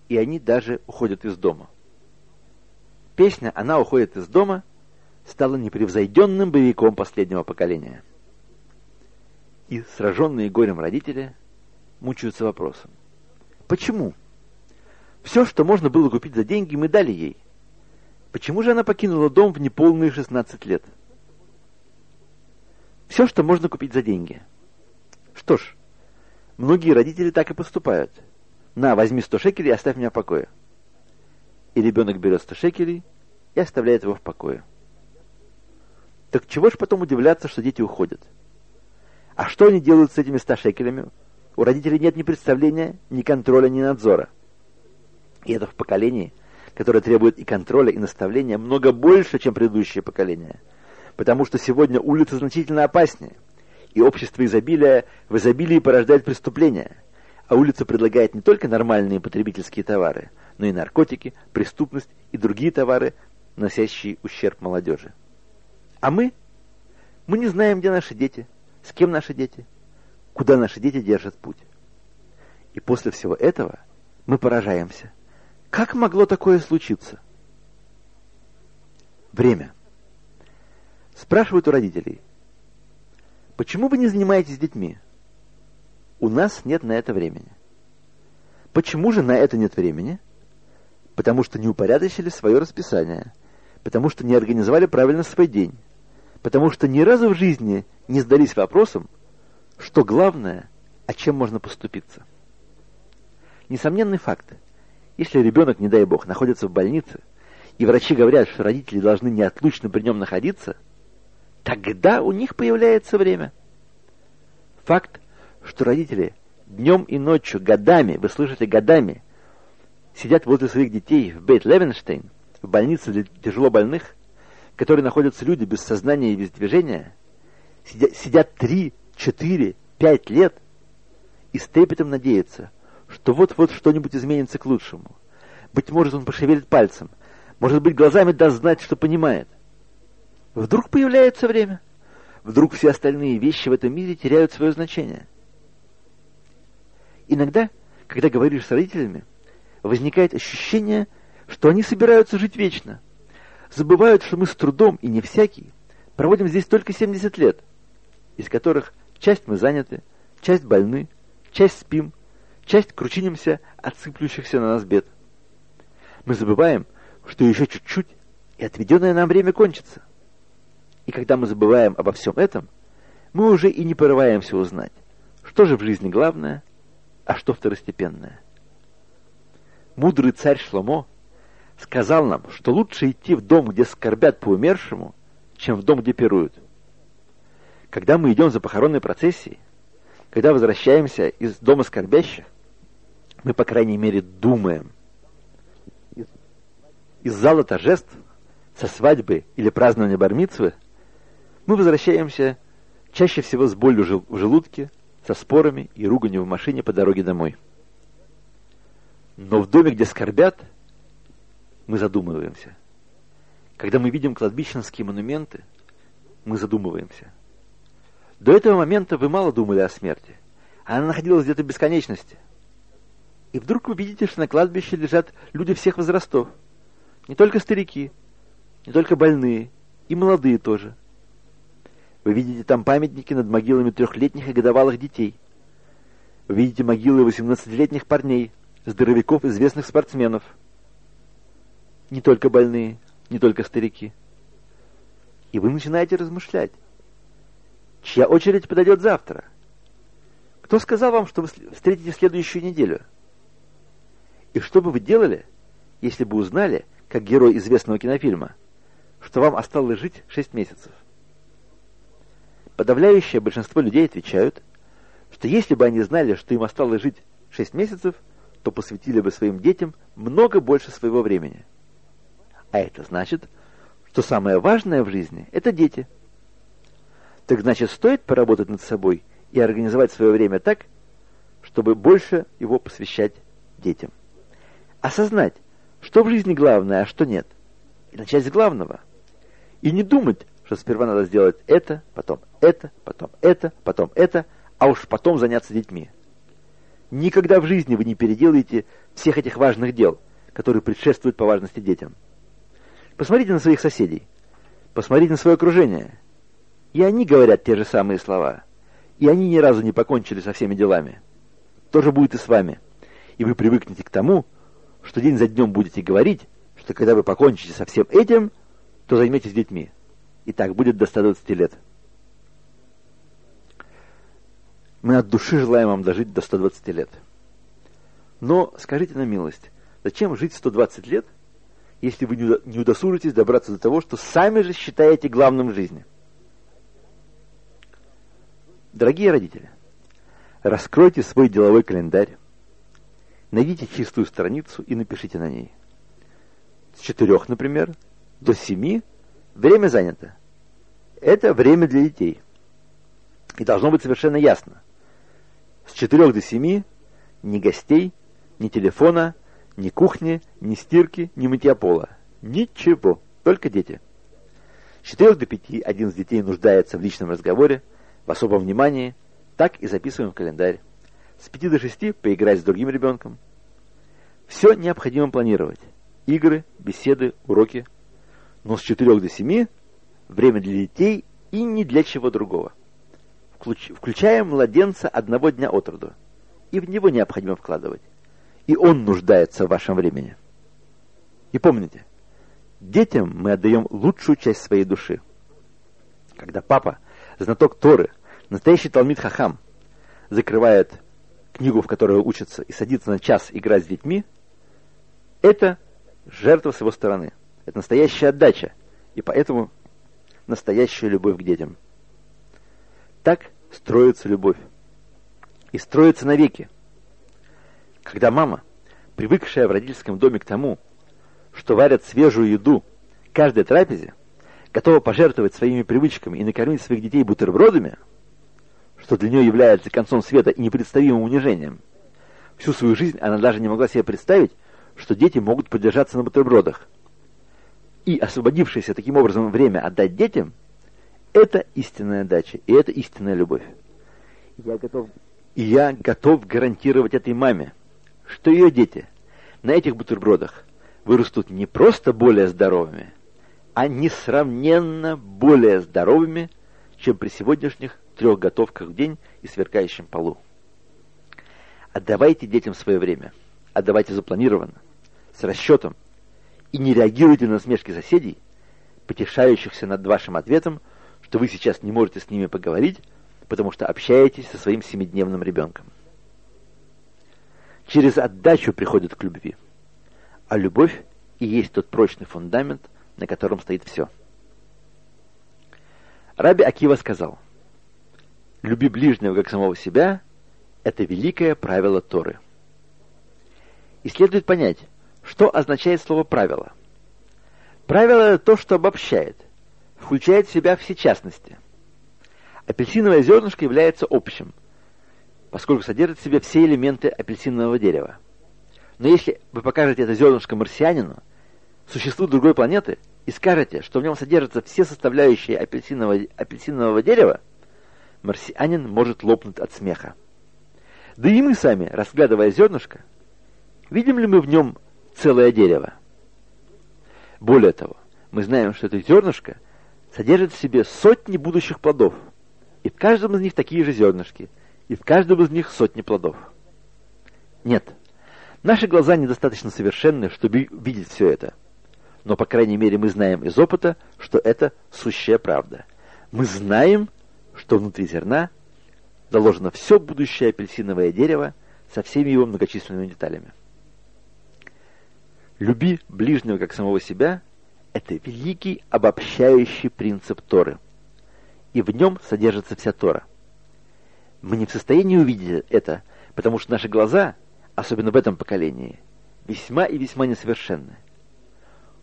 и они даже уходят из дома. Песня «Она уходит из дома» стала непревзойденным боевиком последнего поколения. И сраженные горем родители мучаются вопросом. Почему? Все, что можно было купить за деньги, мы дали ей. Почему же она покинула дом в неполные 16 лет? Все, что можно купить за деньги. Что ж, многие родители так и поступают. На, возьми 100 шекелей и оставь меня в покое. И ребенок берет 100 шекелей и оставляет его в покое. Так чего ж потом удивляться, что дети уходят? А что они делают с этими 100 шекелями? У родителей нет ни представления, ни контроля, ни надзора. И это в поколении, которое требует и контроля, и наставления много больше, чем предыдущее поколение. Потому что сегодня улица значительно опаснее, и общество изобилия в изобилии порождает преступления. А улица предлагает не только нормальные потребительские товары, но и наркотики, преступность и другие товары, носящие ущерб молодежи. А мы? Мы не знаем, где наши дети, с кем наши дети, куда наши дети держат путь. И после всего этого мы поражаемся. Как могло такое случиться? Время. Спрашивают у родителей. Почему вы не занимаетесь детьми? У нас нет на это времени. Почему же на это нет времени? Потому что не упорядочили свое расписание. Потому что не организовали правильно свой день потому что ни разу в жизни не сдались вопросом, что главное, о чем можно поступиться. Несомненный факт. Если ребенок, не дай бог, находится в больнице, и врачи говорят, что родители должны неотлучно при нем находиться, тогда у них появляется время. Факт, что родители днем и ночью, годами, вы слышите, годами, сидят возле своих детей в Бейт-Левенштейн, в больнице для тяжело больных, которой находятся люди без сознания и без движения, сидят, сидят 3, 4, 5 лет и с трепетом надеются, что вот-вот что-нибудь изменится к лучшему. Быть может, он пошевелит пальцем, может быть, глазами даст знать, что понимает. Вдруг появляется время. Вдруг все остальные вещи в этом мире теряют свое значение. Иногда, когда говоришь с родителями, возникает ощущение, что они собираются жить вечно – забывают, что мы с трудом, и не всякий, проводим здесь только 70 лет, из которых часть мы заняты, часть больны, часть спим, часть кручинимся от сыплющихся на нас бед. Мы забываем, что еще чуть-чуть, и отведенное нам время кончится. И когда мы забываем обо всем этом, мы уже и не порываемся узнать, что же в жизни главное, а что второстепенное. Мудрый царь Шломо – сказал нам, что лучше идти в дом, где скорбят по умершему, чем в дом, где пируют. Когда мы идем за похоронной процессией, когда возвращаемся из дома скорбящих, мы, по крайней мере, думаем. из зала торжеств, со свадьбы или празднования бармицвы, мы возвращаемся чаще всего с болью в желудке, со спорами и руганью в машине по дороге домой. Но в доме, где скорбят, мы задумываемся. Когда мы видим кладбищенские монументы, мы задумываемся. До этого момента вы мало думали о смерти. Она находилась где-то в бесконечности. И вдруг вы видите, что на кладбище лежат люди всех возрастов. Не только старики, не только больные, и молодые тоже. Вы видите там памятники над могилами трехлетних и годовалых детей. Вы видите могилы 18-летних парней, здоровяков, известных спортсменов. Не только больные, не только старики. И вы начинаете размышлять. Чья очередь подойдет завтра? Кто сказал вам, что вы встретите следующую неделю? И что бы вы делали, если бы узнали, как герой известного кинофильма, что вам осталось жить шесть месяцев? Подавляющее большинство людей отвечают, что если бы они знали, что им осталось жить 6 месяцев, то посвятили бы своим детям много больше своего времени. А это значит, что самое важное в жизни – это дети. Так значит, стоит поработать над собой и организовать свое время так, чтобы больше его посвящать детям. Осознать, что в жизни главное, а что нет. И начать с главного. И не думать, что сперва надо сделать это, потом это, потом это, потом это, а уж потом заняться детьми. Никогда в жизни вы не переделаете всех этих важных дел, которые предшествуют по важности детям. Посмотрите на своих соседей, посмотрите на свое окружение. И они говорят те же самые слова. И они ни разу не покончили со всеми делами. То же будет и с вами. И вы привыкнете к тому, что день за днем будете говорить, что когда вы покончите со всем этим, то займетесь детьми. И так будет до 120 лет. Мы от души желаем вам дожить до 120 лет. Но скажите на милость, зачем жить 120 лет, если вы не удосужитесь добраться до того, что сами же считаете главным в жизни? Дорогие родители, раскройте свой деловой календарь, найдите чистую страницу и напишите на ней. С четырех, например, до семи время занято. Это время для детей. И должно быть совершенно ясно. С четырех до семи ни гостей, ни телефона, ни кухни, ни стирки, ни мытья пола. Ничего, только дети. С четырех до пяти один из детей нуждается в личном разговоре, в особом внимании. Так и записываем в календарь. С пяти до шести поиграть с другим ребенком. Все необходимо планировать. Игры, беседы, уроки. Но с четырех до семи время для детей и ни для чего другого. Включая младенца одного дня от роду. И в него необходимо вкладывать. И он нуждается в вашем времени. И помните, детям мы отдаем лучшую часть своей души. Когда папа, знаток Торы, настоящий Талмит Хахам, закрывает книгу, в которой учится, и садится на час играть с детьми, это жертва с его стороны. Это настоящая отдача. И поэтому настоящую любовь к детям. Так строится любовь. И строится навеки. Когда мама, привыкшая в родительском доме к тому, что варят свежую еду каждой трапезе, готова пожертвовать своими привычками и накормить своих детей бутербродами, что для нее является концом света и непредставимым унижением, всю свою жизнь она даже не могла себе представить, что дети могут подержаться на бутербродах – и освободившееся таким образом время отдать детям, это истинная дача, и это истинная любовь. Я готов, и я готов гарантировать этой маме, что ее дети на этих бутербродах вырастут не просто более здоровыми, а несравненно более здоровыми, чем при сегодняшних трех готовках в день и сверкающем полу. Отдавайте детям свое время, отдавайте запланированно, с расчетом, и не реагируйте на насмешки соседей, потешающихся над вашим ответом, что вы сейчас не можете с ними поговорить, потому что общаетесь со своим семидневным ребенком. Через отдачу приходит к любви. А любовь и есть тот прочный фундамент, на котором стоит все. Раби Акива сказал, «Люби ближнего, как самого себя, это великое правило Торы». И следует понять, что означает слово «правило»? Правило — это то, что обобщает, включает в себя все частности. Апельсиновое зернышко является общим, поскольку содержит в себе все элементы апельсинового дерева. Но если вы покажете это зернышко марсианину, существу другой планеты, и скажете, что в нем содержатся все составляющие апельсинового, апельсинового дерева, марсианин может лопнуть от смеха. Да и мы сами, разглядывая зернышко, видим ли мы в нем целое дерево? Более того, мы знаем, что это зернышко содержит в себе сотни будущих плодов, и в каждом из них такие же зернышки, и в каждом из них сотни плодов. Нет, наши глаза недостаточно совершенны, чтобы видеть все это. Но, по крайней мере, мы знаем из опыта, что это сущая правда. Мы знаем, что внутри зерна заложено все будущее апельсиновое дерево со всеми его многочисленными деталями. «Люби ближнего как самого себя» — это великий обобщающий принцип Торы. И в нем содержится вся Тора. Мы не в состоянии увидеть это, потому что наши глаза, особенно в этом поколении, весьма и весьма несовершенны.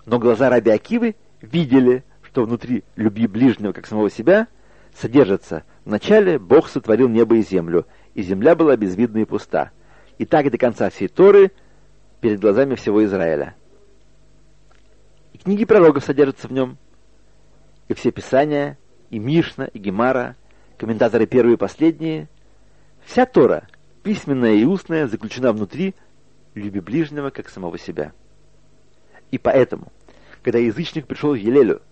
Но глаза Раби Акивы видели, что внутри «люби ближнего как самого себя» содержится «Вначале Бог сотворил небо и землю, и земля была безвидна и пуста. И так до конца всей Торы — перед глазами всего Израиля. И книги пророков содержатся в нем, и все писания, и Мишна, и Гемара, комментаторы первые и последние, вся Тора, письменная и устная, заключена внутри люби ближнего, как самого себя. И поэтому, когда язычник пришел к Елелю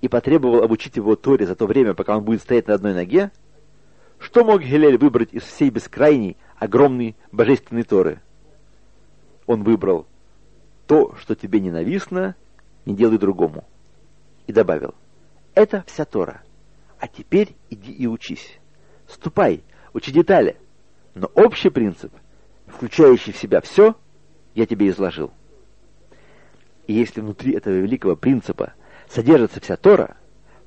и потребовал обучить его Торе за то время, пока он будет стоять на одной ноге, что мог Гелель выбрать из всей бескрайней, огромной божественной Торы? Он выбрал «То, что тебе ненавистно, не делай другому». И добавил «Это вся Тора, а теперь иди и учись. Ступай, учи детали, но общий принцип, включающий в себя все, я тебе изложил». И если внутри этого великого принципа содержится вся Тора,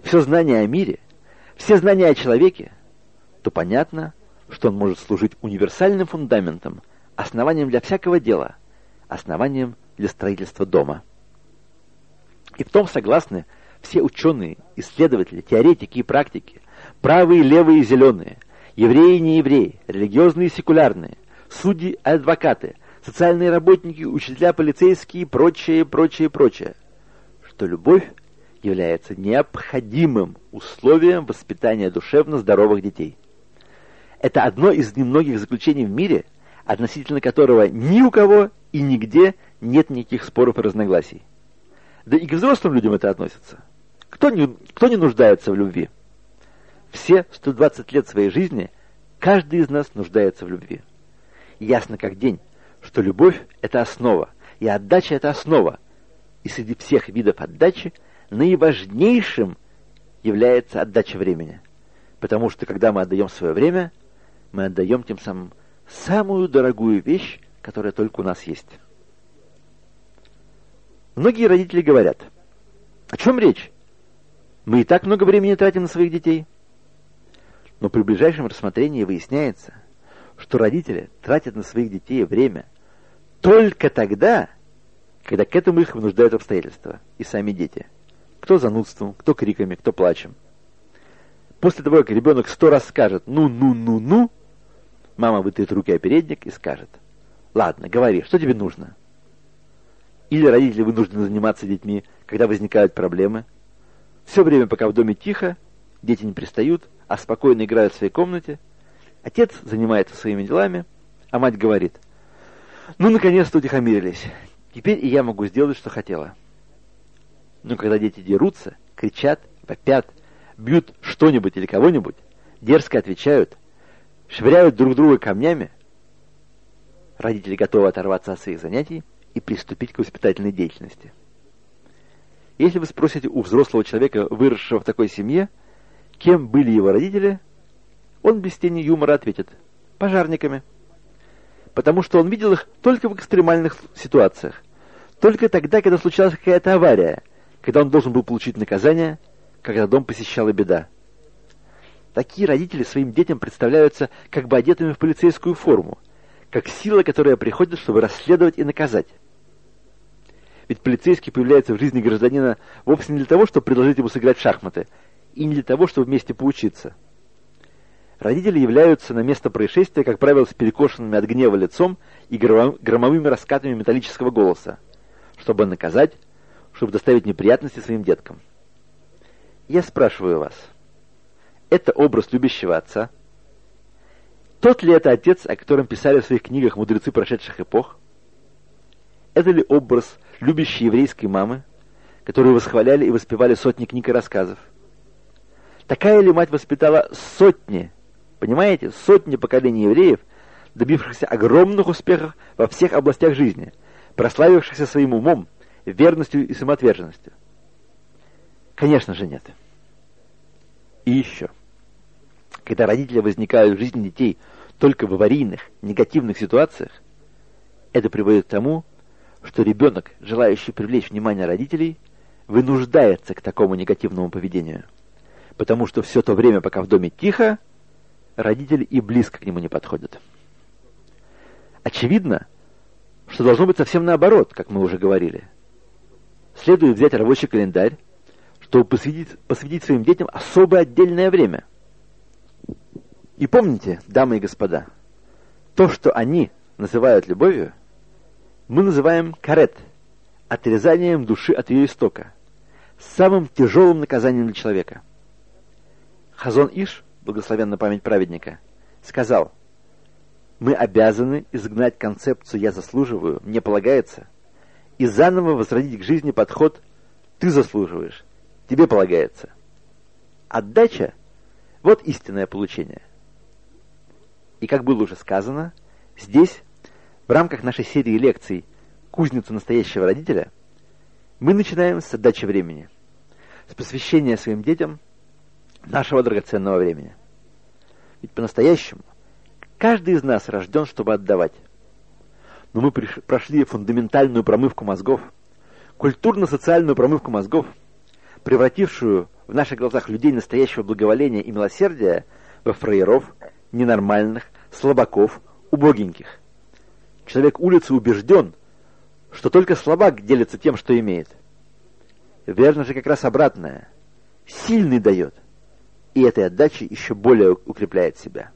все знание о мире, все знания о человеке, то понятно, что он может служить универсальным фундаментом, основанием для всякого дела – основанием для строительства дома. И в том согласны все ученые, исследователи, теоретики и практики, правые, левые и зеленые, евреи и неевреи, религиозные и секулярные, судьи и адвокаты, социальные работники, учителя, полицейские и прочее, прочее, прочее, что любовь является необходимым условием воспитания душевно здоровых детей. Это одно из немногих заключений в мире, относительно которого ни у кого и нигде нет никаких споров и разногласий. Да и к взрослым людям это относится. Кто не, кто не нуждается в любви? Все 120 лет своей жизни каждый из нас нуждается в любви. Ясно как день, что любовь – это основа, и отдача – это основа. И среди всех видов отдачи наиважнейшим является отдача времени. Потому что когда мы отдаем свое время, мы отдаем тем самым самую дорогую вещь, которая только у нас есть. Многие родители говорят, о чем речь? Мы и так много времени тратим на своих детей. Но при ближайшем рассмотрении выясняется, что родители тратят на своих детей время только тогда, когда к этому их вынуждают обстоятельства и сами дети. Кто занудством, кто криками, кто плачем. После того, как ребенок сто раз скажет «ну-ну-ну-ну», мама вытает руки о передник и скажет – Ладно, говори, что тебе нужно? Или родители вынуждены заниматься детьми, когда возникают проблемы. Все время, пока в доме тихо, дети не пристают, а спокойно играют в своей комнате. Отец занимается своими делами, а мать говорит, ну, наконец-то утихомирились. Теперь и я могу сделать, что хотела. Но когда дети дерутся, кричат, вопят, бьют что-нибудь или кого-нибудь, дерзко отвечают, швыряют друг друга камнями, родители готовы оторваться от своих занятий и приступить к воспитательной деятельности. Если вы спросите у взрослого человека, выросшего в такой семье, кем были его родители, он без тени юмора ответит – пожарниками. Потому что он видел их только в экстремальных ситуациях. Только тогда, когда случалась какая-то авария, когда он должен был получить наказание, когда дом посещала беда. Такие родители своим детям представляются как бы одетыми в полицейскую форму – как сила, которая приходит, чтобы расследовать и наказать. Ведь полицейский появляется в жизни гражданина вовсе не для того, чтобы предложить ему сыграть в шахматы, и не для того, чтобы вместе поучиться. Родители являются на место происшествия, как правило, с перекошенными от гнева лицом и громовыми раскатами металлического голоса, чтобы наказать, чтобы доставить неприятности своим деткам. Я спрашиваю вас, это образ любящего отца? Тот ли это отец, о котором писали в своих книгах мудрецы прошедших эпох? Это ли образ любящей еврейской мамы, которую восхваляли и воспевали сотни книг и рассказов? Такая ли мать воспитала сотни, понимаете, сотни поколений евреев, добившихся огромных успехов во всех областях жизни, прославившихся своим умом, верностью и самоотверженностью? Конечно же нет. И еще. Когда родители возникают в жизни детей только в аварийных, негативных ситуациях, это приводит к тому, что ребенок, желающий привлечь внимание родителей, вынуждается к такому негативному поведению. Потому что все то время, пока в доме тихо, родители и близко к нему не подходят. Очевидно, что должно быть совсем наоборот, как мы уже говорили. Следует взять рабочий календарь, чтобы посвятить, посвятить своим детям особое отдельное время. И помните, дамы и господа, то, что они называют любовью, мы называем карет, отрезанием души от ее истока, самым тяжелым наказанием для человека. Хазон Иш, благословенна память праведника, сказал, мы обязаны изгнать концепцию «я заслуживаю», «мне полагается», и заново возродить к жизни подход «ты заслуживаешь», «тебе полагается». Отдача – вот истинное получение. И как было уже сказано, здесь в рамках нашей серии лекций «Кузницу настоящего родителя» мы начинаем с отдачи времени, с посвящения своим детям нашего драгоценного времени. Ведь по-настоящему каждый из нас рожден, чтобы отдавать. Но мы прошли фундаментальную промывку мозгов, культурно-социальную промывку мозгов, превратившую в наших глазах людей настоящего благоволения и милосердия во фраеров, ненормальных, слабаков, убогеньких. Человек улицы убежден, что только слабак делится тем, что имеет. Верно же как раз обратное. Сильный дает. И этой отдачей еще более укрепляет себя.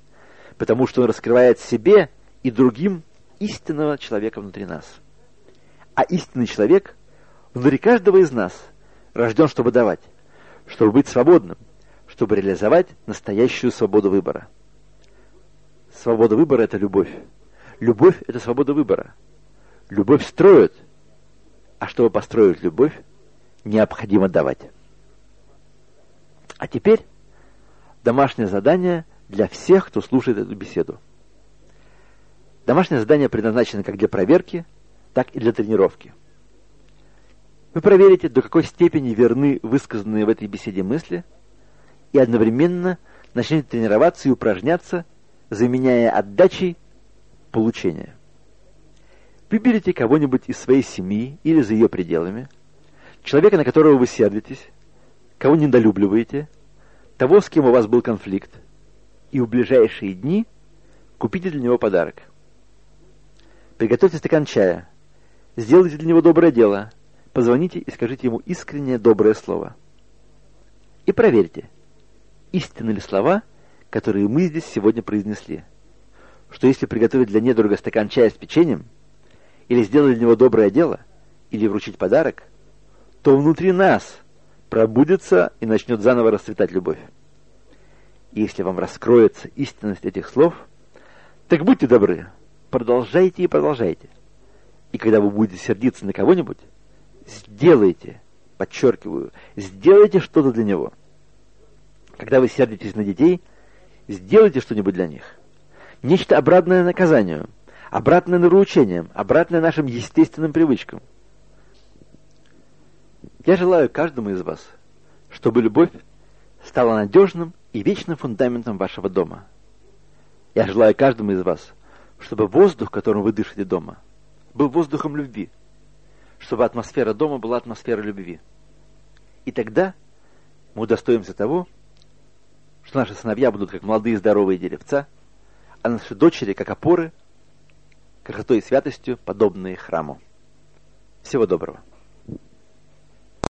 Потому что он раскрывает себе и другим истинного человека внутри нас. А истинный человек внутри каждого из нас рожден, чтобы давать, чтобы быть свободным, чтобы реализовать настоящую свободу выбора. Свобода выбора – это любовь. Любовь – это свобода выбора. Любовь строит, а чтобы построить любовь, необходимо давать. А теперь домашнее задание для всех, кто слушает эту беседу. Домашнее задание предназначено как для проверки, так и для тренировки. Вы проверите, до какой степени верны высказанные в этой беседе мысли, и одновременно начнете тренироваться и упражняться, заменяя отдачей получения. Выберите кого-нибудь из своей семьи или за ее пределами, человека, на которого вы сердитесь, кого недолюбливаете, того, с кем у вас был конфликт, и в ближайшие дни купите для него подарок. Приготовьте стакан чая, сделайте для него доброе дело, позвоните и скажите ему искреннее доброе слово. И проверьте, истинны ли слова, которые мы здесь сегодня произнесли что если приготовить для недруга стакан чая с печеньем, или сделать для него доброе дело, или вручить подарок, то внутри нас пробудется и начнет заново расцветать любовь. Если вам раскроется истинность этих слов, так будьте добры, продолжайте и продолжайте. И когда вы будете сердиться на кого-нибудь, сделайте, подчеркиваю, сделайте что-то для него. Когда вы сердитесь на детей, сделайте что-нибудь для них – Нечто обратное наказанию, обратное нравоучениям, обратное нашим естественным привычкам. Я желаю каждому из вас, чтобы любовь стала надежным и вечным фундаментом вашего дома. Я желаю каждому из вас, чтобы воздух, которым вы дышите дома, был воздухом любви, чтобы атмосфера дома была атмосферой любви. И тогда мы удостоимся того, что наши сыновья будут как молодые здоровые деревца – а наши дочери, как опоры, красотой и святостью, подобные храму. Всего доброго.